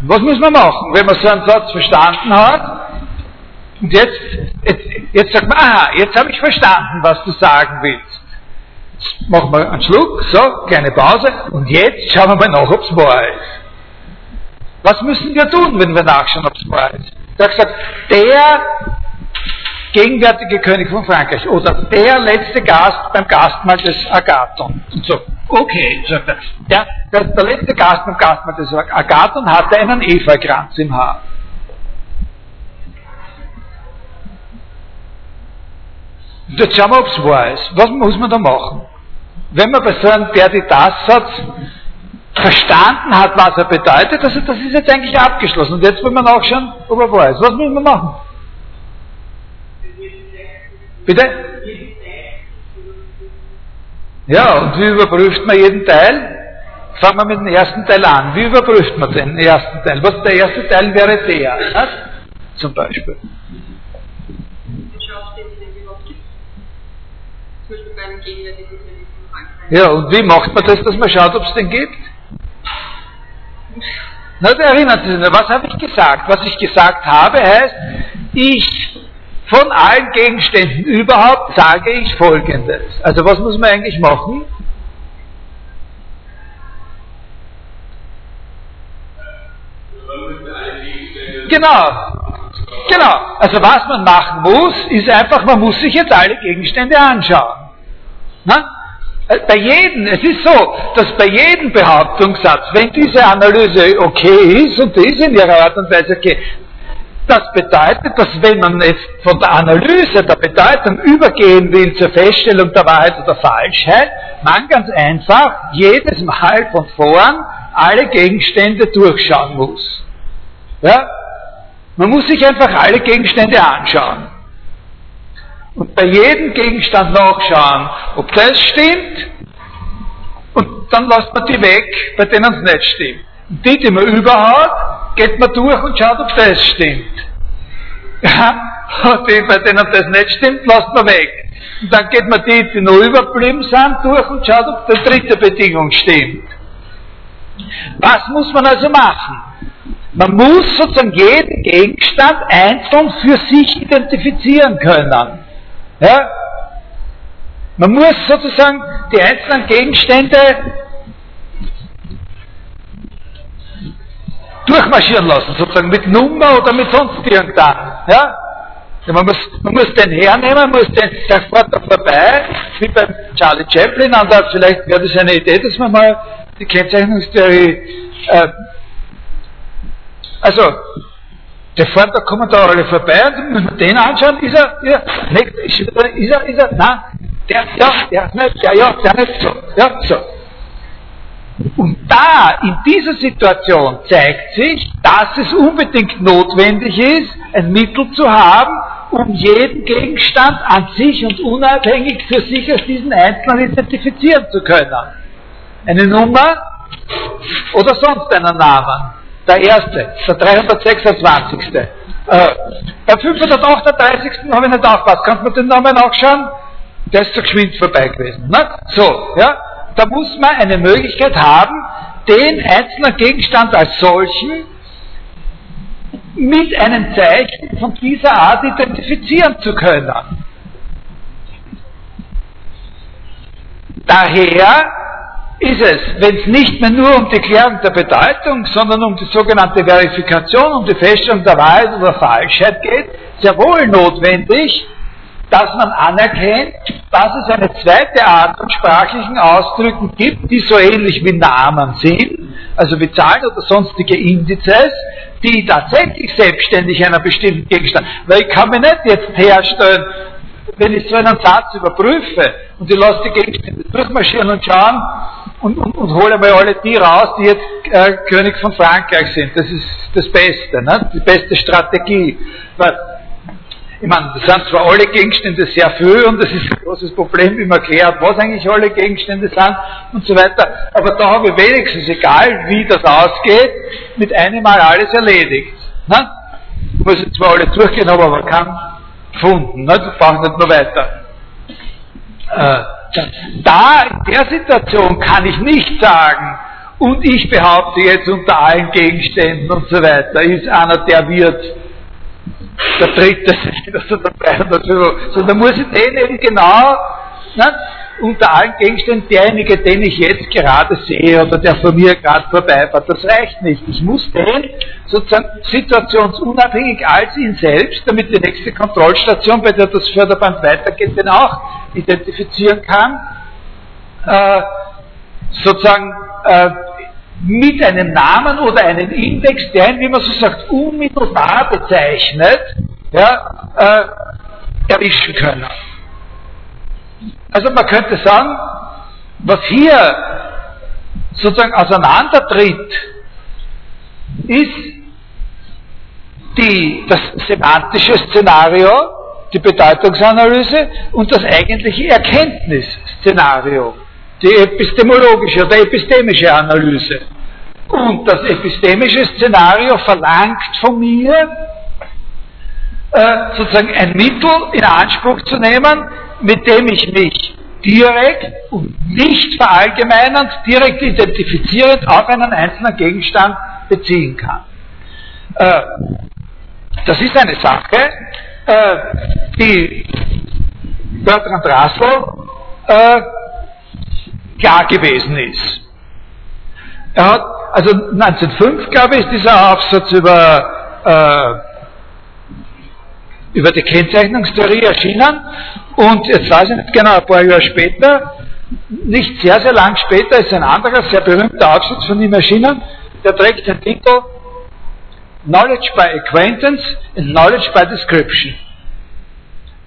Was muss man machen, wenn man so einen Satz verstanden hat? Und jetzt, jetzt, jetzt sagt man, aha, jetzt habe ich verstanden, was du sagen willst. Jetzt machen wir einen Schluck, so, kleine Pause, und jetzt schauen wir mal nach, ob es wahr ist. Was müssen wir tun, wenn wir nachschauen, ob es wahr ist? Der hat gesagt, der gegenwärtige König von Frankreich oder der letzte Gast beim Gastmahl des Agathon. Und so, okay, sagt er. Der, der, der letzte Gast beim Gastmahl des Agathon hatte einen Efeukranz im Haar. Jetzt schauen wir, ob es wahr ist. Was muss man da machen? Wenn man bei so einem Perditas-Satz verstanden hat, was er bedeutet, also das ist jetzt eigentlich abgeschlossen. Und jetzt wollen wir nachschauen, ob er wahr ist. Was muss man machen? Bitte? Ja, und wie überprüft man jeden Teil? Fangen wir mit dem ersten Teil an. Wie überprüft man den ersten Teil? Was der erste Teil wäre der, was? zum Beispiel. Ja, und wie macht man das, dass man schaut, ob es den gibt? Na, erinnert sich, was habe ich gesagt? Was ich gesagt habe heißt, ich von allen Gegenständen überhaupt sage ich Folgendes. Also was muss man eigentlich machen? Genau. Genau. Also was man machen muss, ist einfach, man muss sich jetzt alle Gegenstände anschauen. Na? Bei jedem, es ist so, dass bei jedem Behauptungssatz, wenn diese Analyse okay ist, und die ist in ihrer Art und Weise okay, das bedeutet, dass wenn man jetzt von der Analyse der Bedeutung übergehen will zur Feststellung der Wahrheit oder Falschheit, man ganz einfach jedes Mal von vorn alle Gegenstände durchschauen muss. Ja? Man muss sich einfach alle Gegenstände anschauen. Und bei jedem Gegenstand nachschauen, ob das stimmt, und dann lässt man die weg, bei denen es nicht stimmt. Die, die man überhaut, geht man durch und schaut, ob das stimmt. Ja, die, bei denen das nicht stimmt, lässt man weg. Und dann geht man die, die noch überblieben sind, durch und schaut, ob die dritte Bedingung stimmt. Was muss man also machen? Man muss sozusagen jeden Gegenstand einzeln für sich identifizieren können. Ja? Man muss sozusagen die einzelnen Gegenstände durchmarschieren lassen, sozusagen mit Nummer oder mit sonst irgendeinem. Ja? Man muss, man muss den hernehmen, muss den, der fährt da vorbei, wie beim Charlie Chaplin, und da vielleicht wäre das eine Idee, dass man mal die Kennzeichnungstheorie, äh, also, der fährt, da kommen da alle vorbei, und muss man den anschauen, ist er, ja, nicht, ist er, ist er, ist er, nein, der, ja, der nicht, der, ja, der nicht, so, ja, so. Und da, in dieser Situation, zeigt sich, dass es unbedingt notwendig ist, ein Mittel zu haben, um jeden Gegenstand an sich und unabhängig für sich als diesen Einzelnen identifizieren zu können. Eine Nummer oder sonst einen Namen. Der erste, der 326. Äh, bei 538. habe ich nicht aufgepasst. Kannst du den Namen nachschauen? Der ist so geschwind vorbei gewesen. Ne? So, ja da muss man eine Möglichkeit haben, den einzelnen Gegenstand als solchen mit einem Zeichen von dieser Art identifizieren zu können. Daher ist es, wenn es nicht mehr nur um die Klärung der Bedeutung, sondern um die sogenannte Verifikation, um die Feststellung der Wahrheit oder Falschheit geht, sehr wohl notwendig, dass man anerkennt, dass es eine zweite Art von sprachlichen Ausdrücken gibt, die so ähnlich wie Namen sind, also wie Zahlen oder sonstige Indizes, die tatsächlich selbstständig einer bestimmten Gegenstand, weil ich kann mir nicht jetzt herstellen, wenn ich so einen Satz überprüfe und ich lasse die Gegenstände durchmarschieren und schauen und, und, und hole mal alle die raus, die jetzt äh, König von Frankreich sind. Das ist das Beste, ne? die beste Strategie. Weil ich meine, das sind zwar alle Gegenstände sehr viel und das ist ein großes Problem, wie man erklärt, was eigentlich alle Gegenstände sind und so weiter. Aber da habe ich wenigstens, egal wie das ausgeht, mit einem Mal alles erledigt. Ne? Ich muss jetzt zwar alle durchgehen, aber man kann gefunden. Ne? Das brauche ich nicht nur weiter. Äh, da, in der Situation kann ich nicht sagen, und ich behaupte jetzt unter allen Gegenständen und so weiter, ist einer, der wird der dritte oder der 300, sondern muss ich den eben genau ne, unter allen Gegenständen derjenige, den ich jetzt gerade sehe oder der von mir gerade vorbeifährt, das reicht nicht. Ich muss den sozusagen situationsunabhängig als ihn selbst, damit die nächste Kontrollstation, bei der das Förderband weitergeht, den auch identifizieren kann, äh, sozusagen äh, mit einem Namen oder einem Index, der ihn, wie man so sagt, unmittelbar bezeichnet, ja, äh, erwischen können. Also man könnte sagen, was hier sozusagen auseinandertritt, ist die, das semantische Szenario, die Bedeutungsanalyse und das eigentliche Erkenntnisszenario die epistemologische oder epistemische Analyse. Und das epistemische Szenario verlangt von mir, äh, sozusagen ein Mittel in Anspruch zu nehmen, mit dem ich mich direkt und nicht verallgemeinernd, direkt identifizierend auf einen einzelnen Gegenstand beziehen kann. Äh, das ist eine Sache, äh, die Bertrand Russell klar gewesen ist. Er hat, also 1905, glaube ich, ist dieser Aufsatz über, äh, über die Kennzeichnungstheorie erschienen und jetzt weiß ich nicht genau, ein paar Jahre später, nicht sehr, sehr lang später, ist ein anderer, sehr berühmter Aufsatz von ihm erschienen, der trägt den Titel Knowledge by Acquaintance and Knowledge by Description.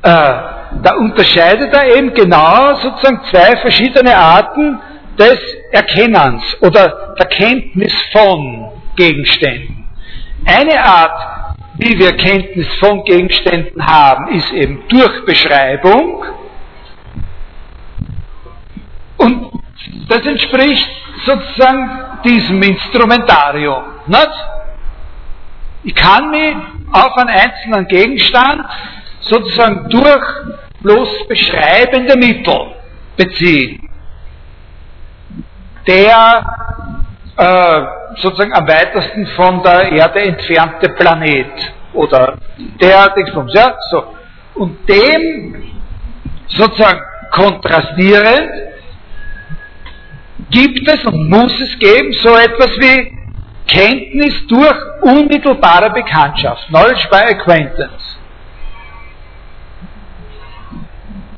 Äh, da unterscheidet er eben genau sozusagen zwei verschiedene Arten des Erkennens oder der Kenntnis von Gegenständen. Eine Art, wie wir Kenntnis von Gegenständen haben, ist eben durch Beschreibung. Und das entspricht sozusagen diesem Instrumentarium. Nicht? Ich kann mich auf einen einzelnen Gegenstand sozusagen durch bloß beschreibende Mittel beziehen. Der äh, sozusagen am weitesten von der Erde entfernte Planet oder der Dingsbums, ja, so. Und dem sozusagen kontrastierend gibt es und muss es geben so etwas wie Kenntnis durch unmittelbare Bekanntschaft, Knowledge by Acquaintance.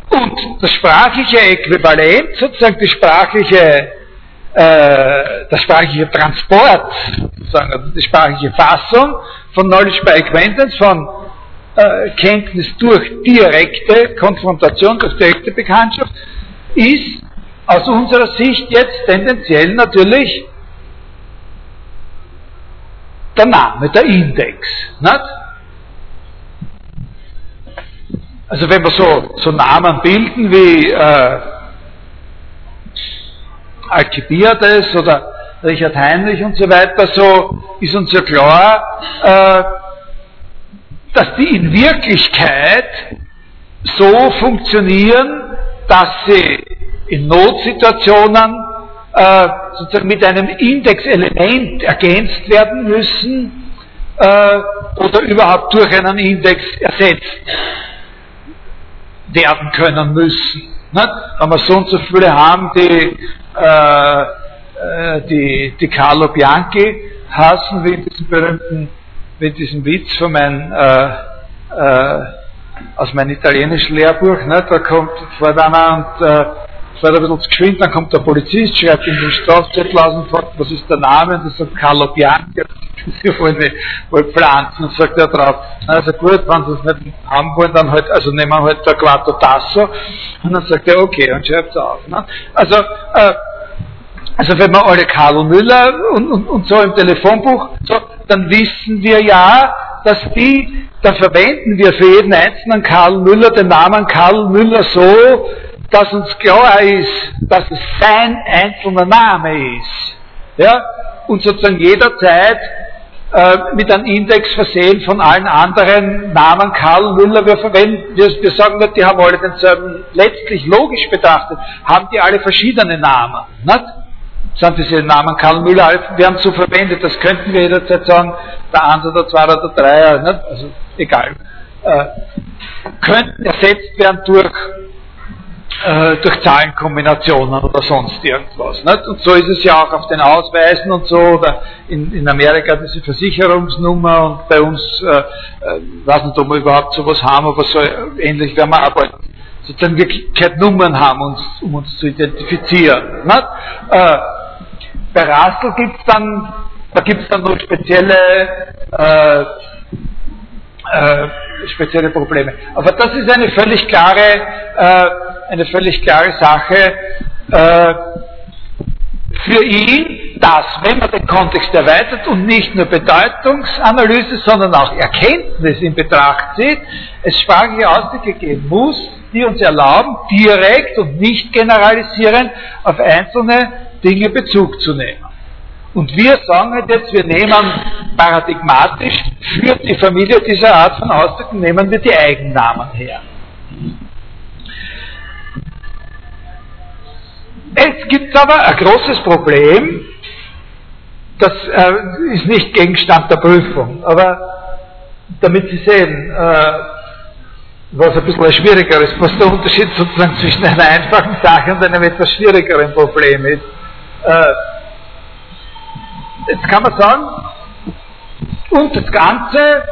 Und das sprachliche Äquivalent, sozusagen die sprachliche, äh, das sprachliche Transport, sozusagen, also die sprachliche Fassung von Knowledge by Acquaintance, von äh, Kenntnis durch direkte Konfrontation, durch direkte Bekanntschaft, ist aus unserer Sicht jetzt tendenziell natürlich der Name, der Index. Nicht? Also wenn wir so, so Namen bilden wie äh, Alcibiades oder Richard Heinrich und so weiter, so ist uns ja klar, äh, dass die in Wirklichkeit so funktionieren, dass sie in Notsituationen äh, sozusagen mit einem Indexelement ergänzt werden müssen äh, oder überhaupt durch einen Index ersetzt werden können müssen. Nicht? Wenn wir so und so viele haben, die, äh, äh die, die Carlo Bianchi hassen, wie in diesem berühmten, wie in diesem Witz von meinem, äh, äh, aus meinem italienischen Lehrbuch, nicht? da kommt vor einer und äh, fährt ein bisschen geschwind, dann kommt der Polizist, schreibt ihm den Strafzettel aus und fragt, was ist der Name? Und er sagt Carlo Bianchi. Sie wollen wohl pflanzen und sagt er drauf, also gut, wenn sie es nicht haben wollen, dann halt, also nehmen wir halt der Quattro Tasso. Und dann sagt er, okay, und schreibt es auf. Ne? Also, äh, also wenn wir alle Karl Müller und, und, und so im Telefonbuch, so, dann wissen wir ja, dass die, da verwenden wir für jeden einzelnen Karl Müller den Namen Karl Müller so, dass uns klar ist, dass es sein einzelner Name ist. Ja? Und sozusagen jederzeit äh, mit einem Index versehen von allen anderen Namen. Karl Müller, wir verwenden, wir, wir sagen nicht, die haben alle denselben, letztlich logisch betrachtet, haben die alle verschiedene Namen. Nicht? Sind diese Namen Karl Müller, wir haben so verwendet, das könnten wir jederzeit sagen, der Eins oder Zwei oder der Dreier, nicht? also egal. Äh, könnten ersetzt werden durch äh, durch Zahlenkombinationen oder sonst irgendwas. Nicht? Und so ist es ja auch auf den Ausweisen und so, oder in, in Amerika diese Versicherungsnummer und bei uns, äh, äh, weiß nicht, ob wir überhaupt sowas haben, aber so ähnlich werden wir arbeiten. Sozusagen Wirklichkeit Nummern haben, uns, um uns zu identifizieren. Äh, bei Rassel gibt es dann, da gibt es dann noch spezielle äh, äh, spezielle Probleme. Aber das ist eine völlig klare, äh, eine völlig klare Sache äh, für ihn, dass, wenn man den Kontext erweitert und nicht nur Bedeutungsanalyse, sondern auch Erkenntnis in Betracht zieht, es sprachliche Ausdrücke geben muss, die uns erlauben, direkt und nicht generalisierend auf einzelne Dinge Bezug zu nehmen. Und wir sagen halt jetzt, wir nehmen paradigmatisch für die Familie dieser Art von Ausdrücken, nehmen wir die Eigennamen her. Es gibt aber ein großes Problem, das äh, ist nicht Gegenstand der Prüfung, aber damit Sie sehen, äh, was ein bisschen ein schwierigeres, was der Unterschied sozusagen zwischen einer einfachen Sache und einem etwas schwierigeren Problem ist. Äh, jetzt kann man sagen, und das Ganze äh,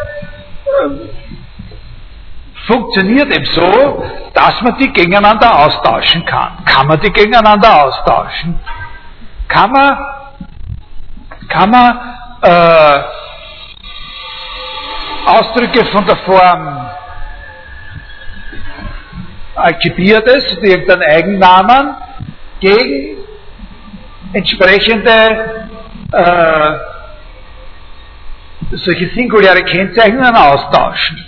funktioniert eben so, dass man die gegeneinander austauschen kann. Kann man die gegeneinander austauschen? Kann man, kann man äh, Ausdrücke von der Form Alcibiades, irgendeinen Eigennamen, gegen entsprechende äh, solche singuläre Kennzeichnungen austauschen.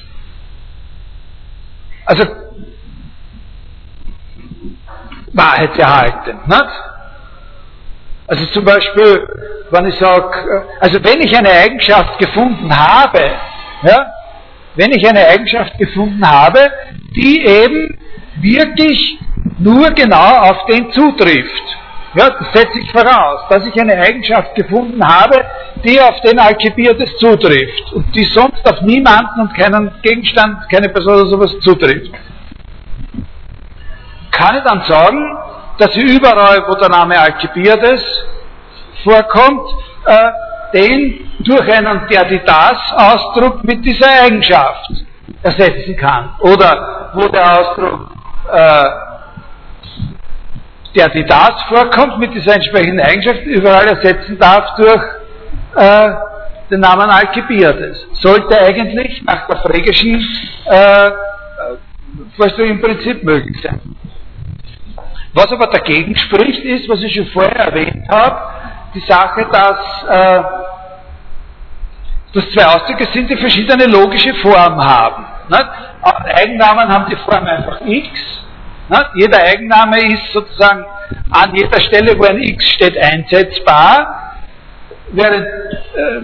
Also Wahrheitserhalten. Nicht? Also zum Beispiel, wenn ich sage, also wenn ich eine Eigenschaft gefunden habe, ja, wenn ich eine Eigenschaft gefunden habe, die eben wirklich nur genau auf den zutrifft, ja, das setze ich voraus, dass ich eine Eigenschaft gefunden habe, die auf den Alcibiades zutrifft und die sonst auf niemanden und keinen Gegenstand, keine Person oder sowas zutrifft. Kann ich dann sagen, dass ich überall, wo der Name Alcibiades vorkommt, äh, den durch einen Derdidas-Ausdruck mit dieser Eigenschaft ersetzen kann. Oder wo der Ausdruck äh, der die das vorkommt mit dieser entsprechenden Eigenschaft, überall ersetzen darf durch äh, den Namen Alcibiades. Sollte eigentlich nach der frägischen äh, Vorstellung im Prinzip möglich sein. Was aber dagegen spricht, ist, was ich schon vorher erwähnt habe, die Sache, dass, äh, dass zwei Ausdrücke sind, die verschiedene logische Formen haben. Nicht? Eigennamen haben die Form einfach x na, jeder Eigenname ist sozusagen an jeder Stelle, wo ein X steht, einsetzbar, während äh,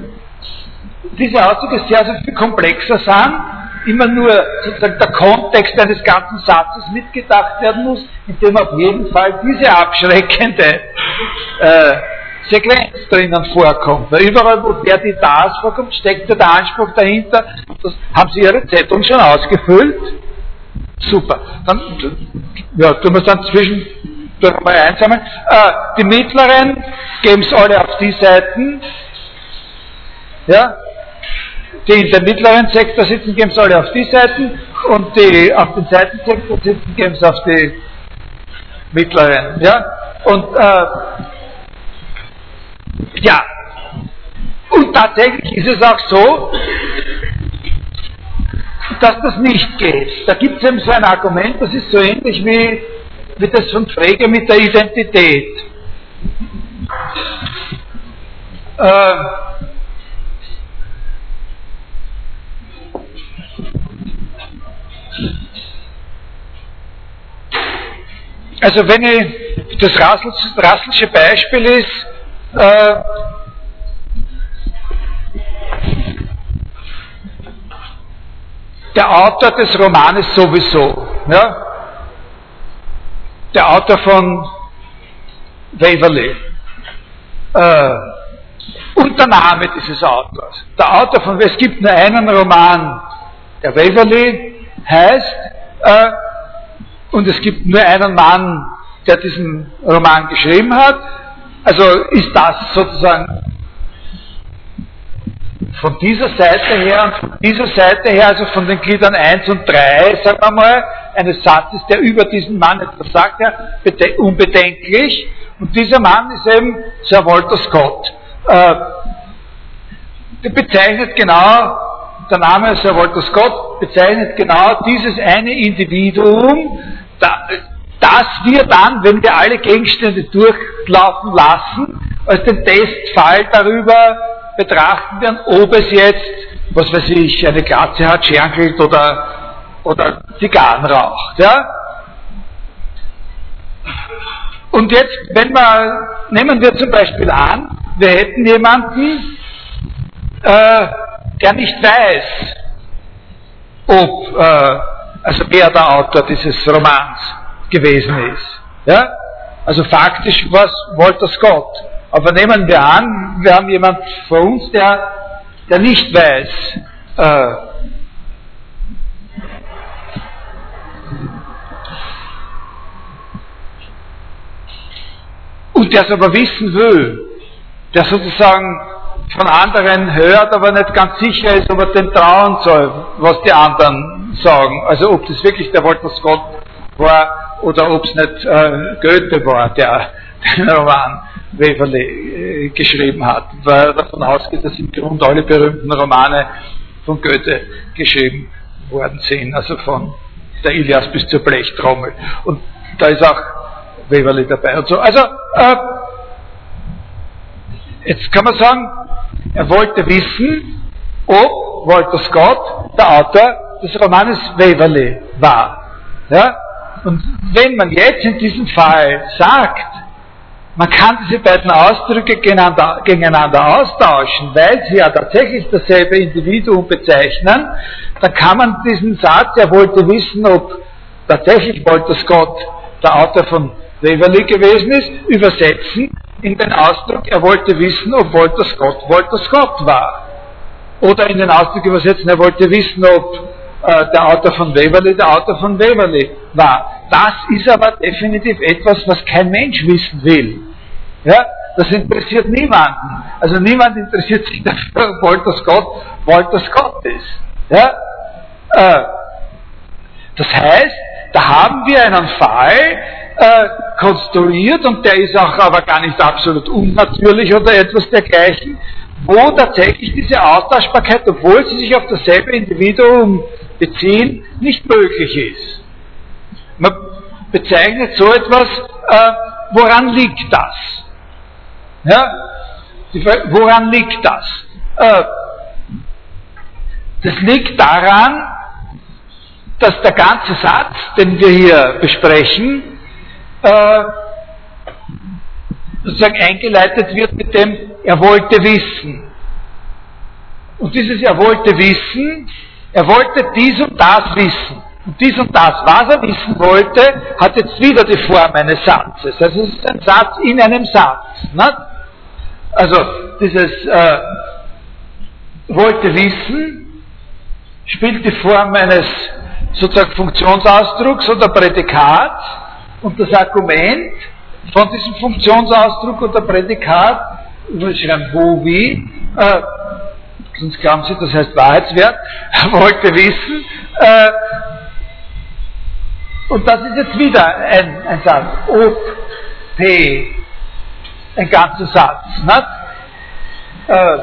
diese Ausdrücke sehr, sehr viel komplexer sind, immer nur sozusagen der Kontext eines ganzen Satzes mitgedacht werden muss, indem auf jeden Fall diese abschreckende äh, Sequenz drinnen vorkommt. Weil überall, wo der die das vorkommt, steckt ja der Anspruch dahinter, das haben Sie Ihre Zetteln schon ausgefüllt. Super. Dann ja, tun wir es dann zwischen mal einsammeln. Äh, die mittleren geben es alle auf die Seiten. Ja? Die in der mittleren Sektor sitzen, geben es alle auf die Seiten und die auf den Seitensektor sitzen, geben es auf die mittleren. Ja? Und äh, ja, und tatsächlich ist es auch so, dass das nicht geht. Da gibt es eben so ein Argument, das ist so ähnlich wie, wie das von Frege mit der Identität. Äh, also wenn ich das Rasselsche Beispiel ist, äh, der Autor des Romanes sowieso. Ja? Der Autor von Waverley. Äh, und der Name dieses Autors. Der Autor von, es gibt nur einen Roman, der Waverley heißt, äh, und es gibt nur einen Mann, der diesen Roman geschrieben hat. Also ist das sozusagen von dieser Seite her und von dieser Seite her, also von den Gliedern 1 und 3, sagen wir mal, eines Satzes, der über diesen Mann etwas sagt, ja, unbedenklich. Und dieser Mann ist eben Sir Walter Scott. Äh, der bezeichnet genau, der Name Sir Walter Scott bezeichnet genau dieses eine Individuum, das wir dann, wenn wir alle Gegenstände durchlaufen lassen, als den Testfall darüber betrachten werden, ob es jetzt, was weiß ich, eine Glatze hat, schernkelt oder, oder Zigarren raucht. Ja? Und jetzt, wenn wir, nehmen wir zum Beispiel an, wir hätten jemanden, äh, der nicht weiß, ob, äh, also wer der Autor dieses Romans gewesen ist. Ja? Also faktisch was Walter Scott. Aber nehmen wir an, wir haben jemand vor uns, der, der nicht weiß, äh, und der es aber wissen will, der sozusagen von anderen hört, aber nicht ganz sicher ist, ob er dem trauen soll, was die anderen sagen. Also ob das wirklich der Walter Scott war oder ob es nicht äh, Goethe war, der den Roman Waverley geschrieben hat, weil er davon ausgeht, dass im Grunde alle berühmten Romane von Goethe geschrieben worden sind, also von der Ilias bis zur Blechtrommel. Und da ist auch Waverley dabei und so. Also, äh, jetzt kann man sagen, er wollte wissen, ob Walter Scott der Autor des Romanes Waverley war. Ja? Und wenn man jetzt in diesem Fall sagt, man kann diese beiden Ausdrücke gegeneinander, austauschen, weil sie ja tatsächlich dasselbe Individuum bezeichnen, dann kann man diesen Satz, er wollte wissen, ob tatsächlich Walter Scott der Autor von Waverley gewesen ist, übersetzen in den Ausdruck, er wollte wissen, ob Walter Scott Walter Scott war. Oder in den Ausdruck übersetzen, er wollte wissen, ob äh, der Autor von Waverley der Autor von Waverley war. Das ist aber definitiv etwas, was kein Mensch wissen will. Ja, das interessiert niemanden. Also niemand interessiert sich dafür, ob Walter Scott Walter Scott ist. Ja? Äh, das heißt, da haben wir einen Fall äh, konstruiert und der ist auch aber gar nicht absolut unnatürlich oder etwas dergleichen, wo tatsächlich diese Austauschbarkeit, obwohl sie sich auf dasselbe Individuum beziehen, nicht möglich ist. Man bezeichnet so etwas, äh, woran liegt das? Ja? Woran liegt das? Äh, das liegt daran, dass der ganze Satz, den wir hier besprechen, äh, sozusagen eingeleitet wird mit dem, er wollte wissen. Und dieses Er wollte wissen er wollte dies und das wissen. Und dies und das, was er wissen wollte, hat jetzt wieder die Form eines Satzes. Also es ist ein Satz in einem Satz. Ne? Also dieses äh, wollte wissen spielt die Form eines sozusagen Funktionsausdrucks oder Prädikat und das Argument von diesem Funktionsausdruck oder Prädikat, schreiben wo, wie, äh, sonst glauben Sie, das heißt Wahrheitswert, wollte wissen, äh, und das ist jetzt wieder ein, ein Satz, ob P, ein ganzer Satz, nicht? Äh,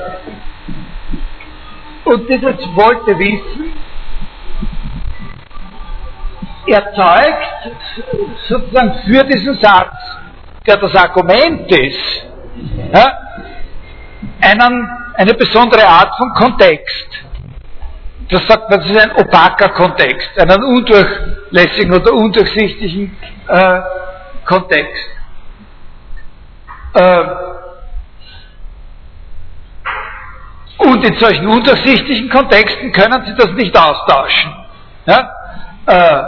und dieses wollte wissen, erzeugt sozusagen für diesen Satz, der das Argument ist, ja, einen, eine besondere Art von Kontext. Das sagt man, das ist ein opaker Kontext, einen undurchlässigen oder undurchsichtigen äh, Kontext. Äh, und in solchen undurchsichtigen Kontexten können Sie das nicht austauschen. Ja? Äh,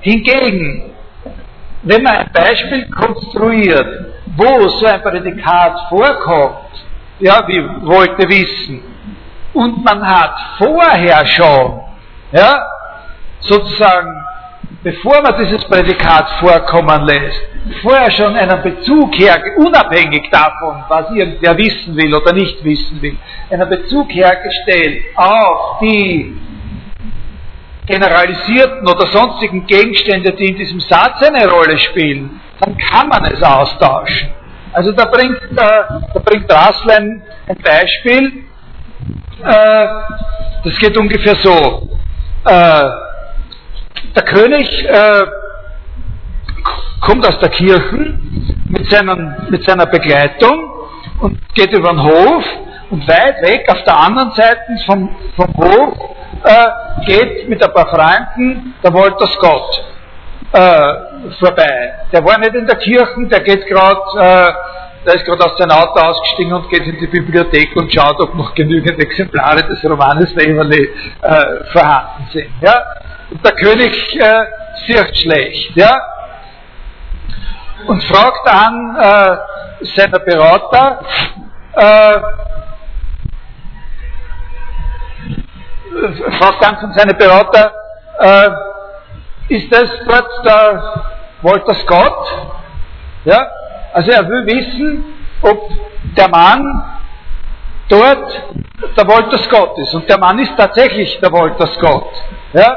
hingegen, wenn man ein Beispiel konstruiert, wo so ein Prädikat vorkommt, ja, wie wollte wissen, und man hat vorher schon, ja, sozusagen, bevor man dieses Prädikat vorkommen lässt, vorher schon einen Bezug her, unabhängig davon, was irgendwer wissen will oder nicht wissen will, einen Bezug hergestellt auf die generalisierten oder sonstigen Gegenstände, die in diesem Satz eine Rolle spielen, dann kann man es austauschen. Also da bringt, äh, da bringt Rasslein ein Beispiel, äh, das geht ungefähr so. Äh, der König äh, kommt aus der Kirche mit, seinem, mit seiner Begleitung und geht über den Hof und weit weg auf der anderen Seite vom, vom Hof äh, geht mit ein paar Freunden der Walter Scott äh, vorbei. Der war nicht in der Kirche, der geht gerade, äh, der ist gerade aus seinem Auto ausgestiegen und geht in die Bibliothek und schaut, ob noch genügend Exemplare des Romanes Waverley äh, vorhanden sind. Ja? Und der König äh, sieht schlecht. Ja? Und fragt an äh, seiner Berater, äh, fragt dann von seinen Berater, äh, ist das dort der Walter Scott? Ja? Also er will wissen, ob der Mann dort der Walter Scott ist. Und der Mann ist tatsächlich der Walter Scott. Ja?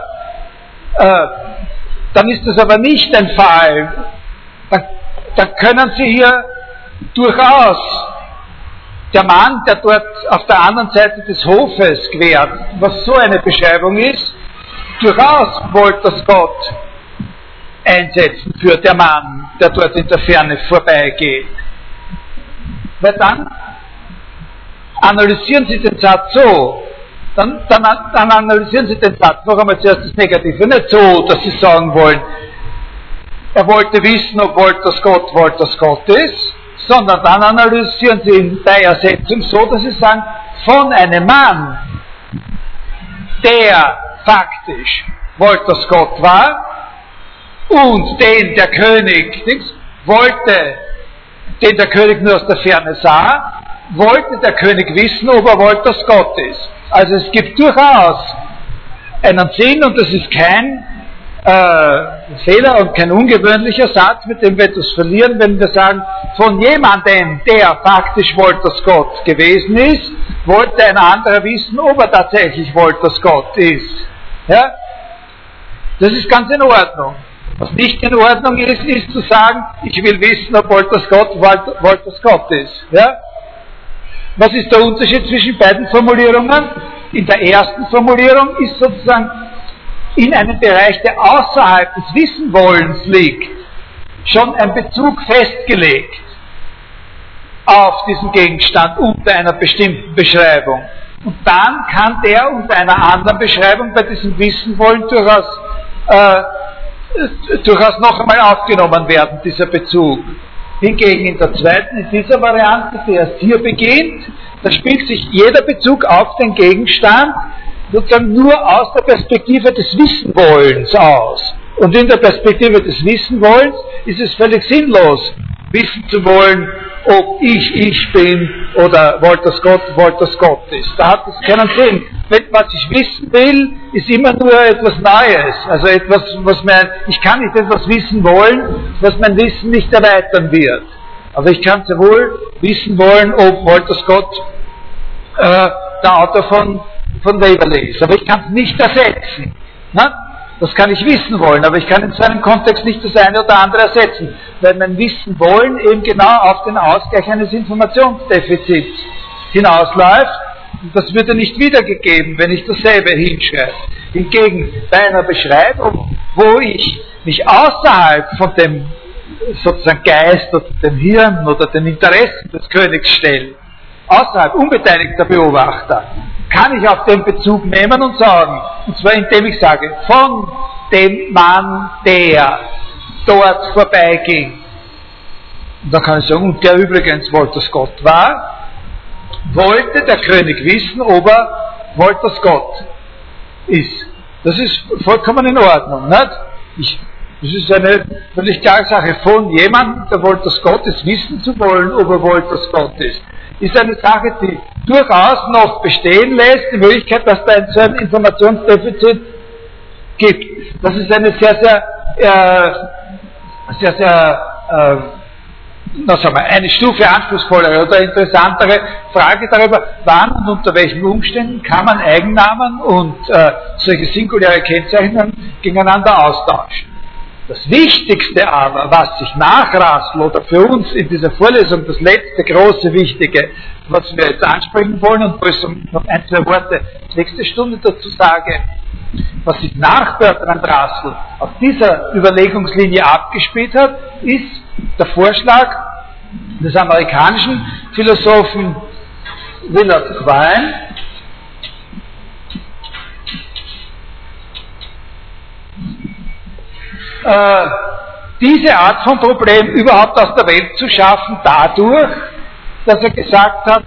Äh, dann ist das aber nicht ein Fall. Dann, dann können Sie hier durchaus der Mann, der dort auf der anderen Seite des Hofes quert, was so eine Beschreibung ist, durchaus Walter Scott einsetzen für der Mann, der dort in der Ferne vorbeigeht. Weil dann? Analysieren Sie den Satz so, dann, dann, dann analysieren Sie den Satz noch einmal zuerst das Negative, nicht so, dass Sie sagen wollen, er wollte wissen, ob Walter Scott Walter Scott ist, sondern dann analysieren Sie in der Ersetzung so, dass Sie sagen, von einem Mann, der faktisch Walter Scott war und den der König wollte, den der König nur aus der Ferne sah, wollte der König wissen, ob er Walter Scott ist. Also es gibt durchaus einen Sinn und das ist kein äh, Fehler und kein ungewöhnlicher Satz, mit dem wir etwas verlieren, wenn wir sagen, von jemandem, der faktisch Walter Scott gewesen ist, wollte ein anderer wissen, ob er tatsächlich Walter Scott ist. Ja? Das ist ganz in Ordnung. Was nicht in Ordnung ist, ist zu sagen, ich will wissen, ob Walter Scott Walter, Scott ist. Ja? Was ist der Unterschied zwischen beiden Formulierungen? In der ersten Formulierung ist sozusagen in einem Bereich, der außerhalb des Wissenwollens liegt, schon ein Bezug festgelegt auf diesen Gegenstand unter einer bestimmten Beschreibung. Und dann kann der unter einer anderen Beschreibung bei diesem Wissenwollen durchaus, äh, durchaus noch einmal aufgenommen werden, dieser Bezug. Hingegen in der zweiten, in dieser Variante, die erst hier beginnt, da spielt sich jeder Bezug auf den Gegenstand sozusagen nur aus der Perspektive des Wissenwollens aus. Und in der Perspektive des Wissenwollens ist es völlig sinnlos, wissen zu wollen, ob ich ich bin oder Walter Scott Walter Scott ist. Da hat es keinen Sinn. was ich wissen will, ist immer nur etwas Neues. Also etwas, was mein, ich kann nicht etwas wissen wollen, was mein Wissen nicht erweitern wird. Aber ich kann sehr wohl wissen wollen, ob Walter Scott äh, der Autor von, von Waverley ist. Aber ich kann es nicht ersetzen. Na? Das kann ich wissen wollen, aber ich kann in seinem Kontext nicht das eine oder andere ersetzen, weil mein Wissen wollen eben genau auf den Ausgleich eines Informationsdefizits hinausläuft. Und das wird ja nicht wiedergegeben, wenn ich dasselbe hinschreibe. Hingegen bei einer Beschreibung, wo ich mich außerhalb von dem sozusagen Geist oder dem Hirn oder den Interessen des Königs stelle, außerhalb unbeteiligter Beobachter, kann ich auf den Bezug nehmen und sagen, und zwar indem ich sage, von dem Mann, der dort vorbeiging. Und dann kann ich sagen, und der übrigens Walter Scott war, wollte der König wissen, ob er Walter Scott ist. Das ist vollkommen in Ordnung. Nicht? Ich, das ist eine völlig klare Sache. Von jemandem, der Walter Scott ist, wissen zu wollen, ob er Walter Scott ist ist eine Sache, die durchaus noch bestehen lässt, die Möglichkeit, dass da ein so ein Informationsdefizit gibt. Das ist eine sehr, sehr, äh, sehr, sehr, äh, na sagen wir, eine Stufe anspruchsvollere oder interessantere Frage darüber, wann und unter welchen Umständen kann man Eigennamen und äh, solche singuläre Kennzeichnungen gegeneinander austauschen. Das Wichtigste aber, was sich nach Rassel oder für uns in dieser Vorlesung das letzte große Wichtige, was wir jetzt ansprechen wollen und wo ich noch ein, zwei Worte nächste Stunde dazu sage, was sich nach Bertrand Rassel auf dieser Überlegungslinie abgespielt hat, ist der Vorschlag des amerikanischen Philosophen Willard Quine, äh, diese Art von Problem überhaupt aus der Welt zu schaffen, dadurch, dass er gesagt hat,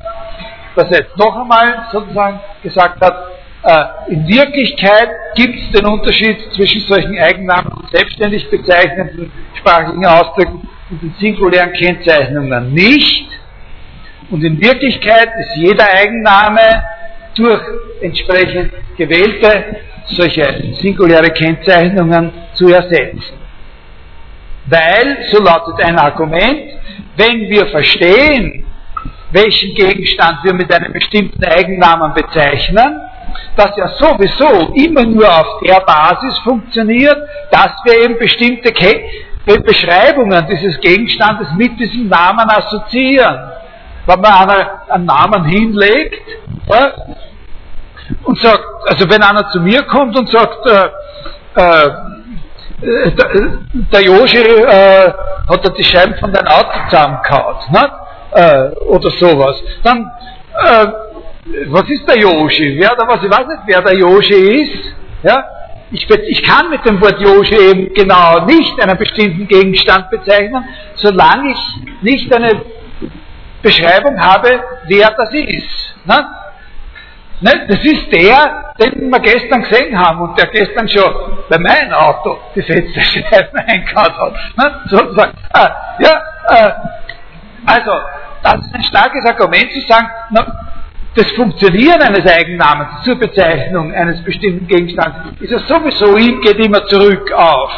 dass er jetzt noch einmal sozusagen gesagt hat, äh, in Wirklichkeit gibt es den Unterschied zwischen solchen Eigennamen und selbstständig bezeichnenden sprachlichen Ausdrücken und den singulären Kennzeichnungen nicht. Und in Wirklichkeit ist jeder Eigenname durch entsprechend gewählte solche singuläre Kennzeichnungen zu ersetzen. Weil, so lautet ein Argument, wenn wir verstehen, welchen Gegenstand wir mit einem bestimmten Eigennamen bezeichnen, das ja sowieso immer nur auf der Basis funktioniert, dass wir eben bestimmte Ke Beschreibungen dieses Gegenstandes mit diesem Namen assoziieren. Wenn man einen Namen hinlegt, ja, und sagt, also wenn einer zu mir kommt und sagt, äh, äh, der, der Joshi äh, hat er die Scheiben von deinem Auto zusammengehauen, ne? Äh, oder sowas, dann, äh, was ist der Joshi? Wer da was, ich weiß nicht, wer der Joshi ist, ja? Ich, ich, kann mit dem Wort Joshi eben genau nicht einen bestimmten Gegenstand bezeichnen, solange ich nicht eine Beschreibung habe, wer das ist. Ne? Ne? Das ist der, den wir gestern gesehen haben und der gestern schon bei meinem Auto die Fensterscheiben eingehauen hat. Ne? Sozusagen. Ah, ja, äh, also, das ist ein starkes Argument zu sagen, na, das Funktionieren eines Eigennamens zur Bezeichnung eines bestimmten Gegenstands ist ja sowieso, geht immer zurück auf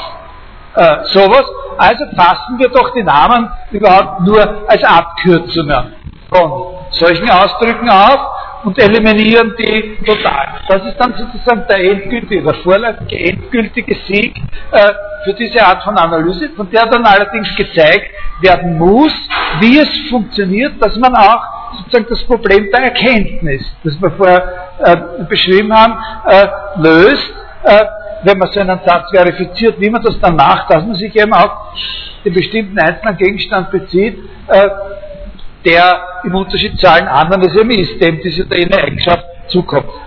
äh, sowas. Also fassen wir doch die Namen überhaupt nur als Abkürzungen von solchen Ausdrücken auf und eliminieren die total. Das ist dann sozusagen der endgültige, der vorläufige endgültige Sieg äh, für diese Art von Analyse, von der dann allerdings gezeigt werden muss, wie es funktioniert, dass man auch sozusagen das Problem der Erkenntnis, das wir vorher äh, beschrieben haben, äh, löst, äh, wenn man so einen Satz verifiziert, wie man das dann macht, dass man sich eben auf den bestimmten einzelnen Gegenstand bezieht, äh, der im Unterschied zu allen anderen es eben ist, dem diese eine Eigenschaft zukommt.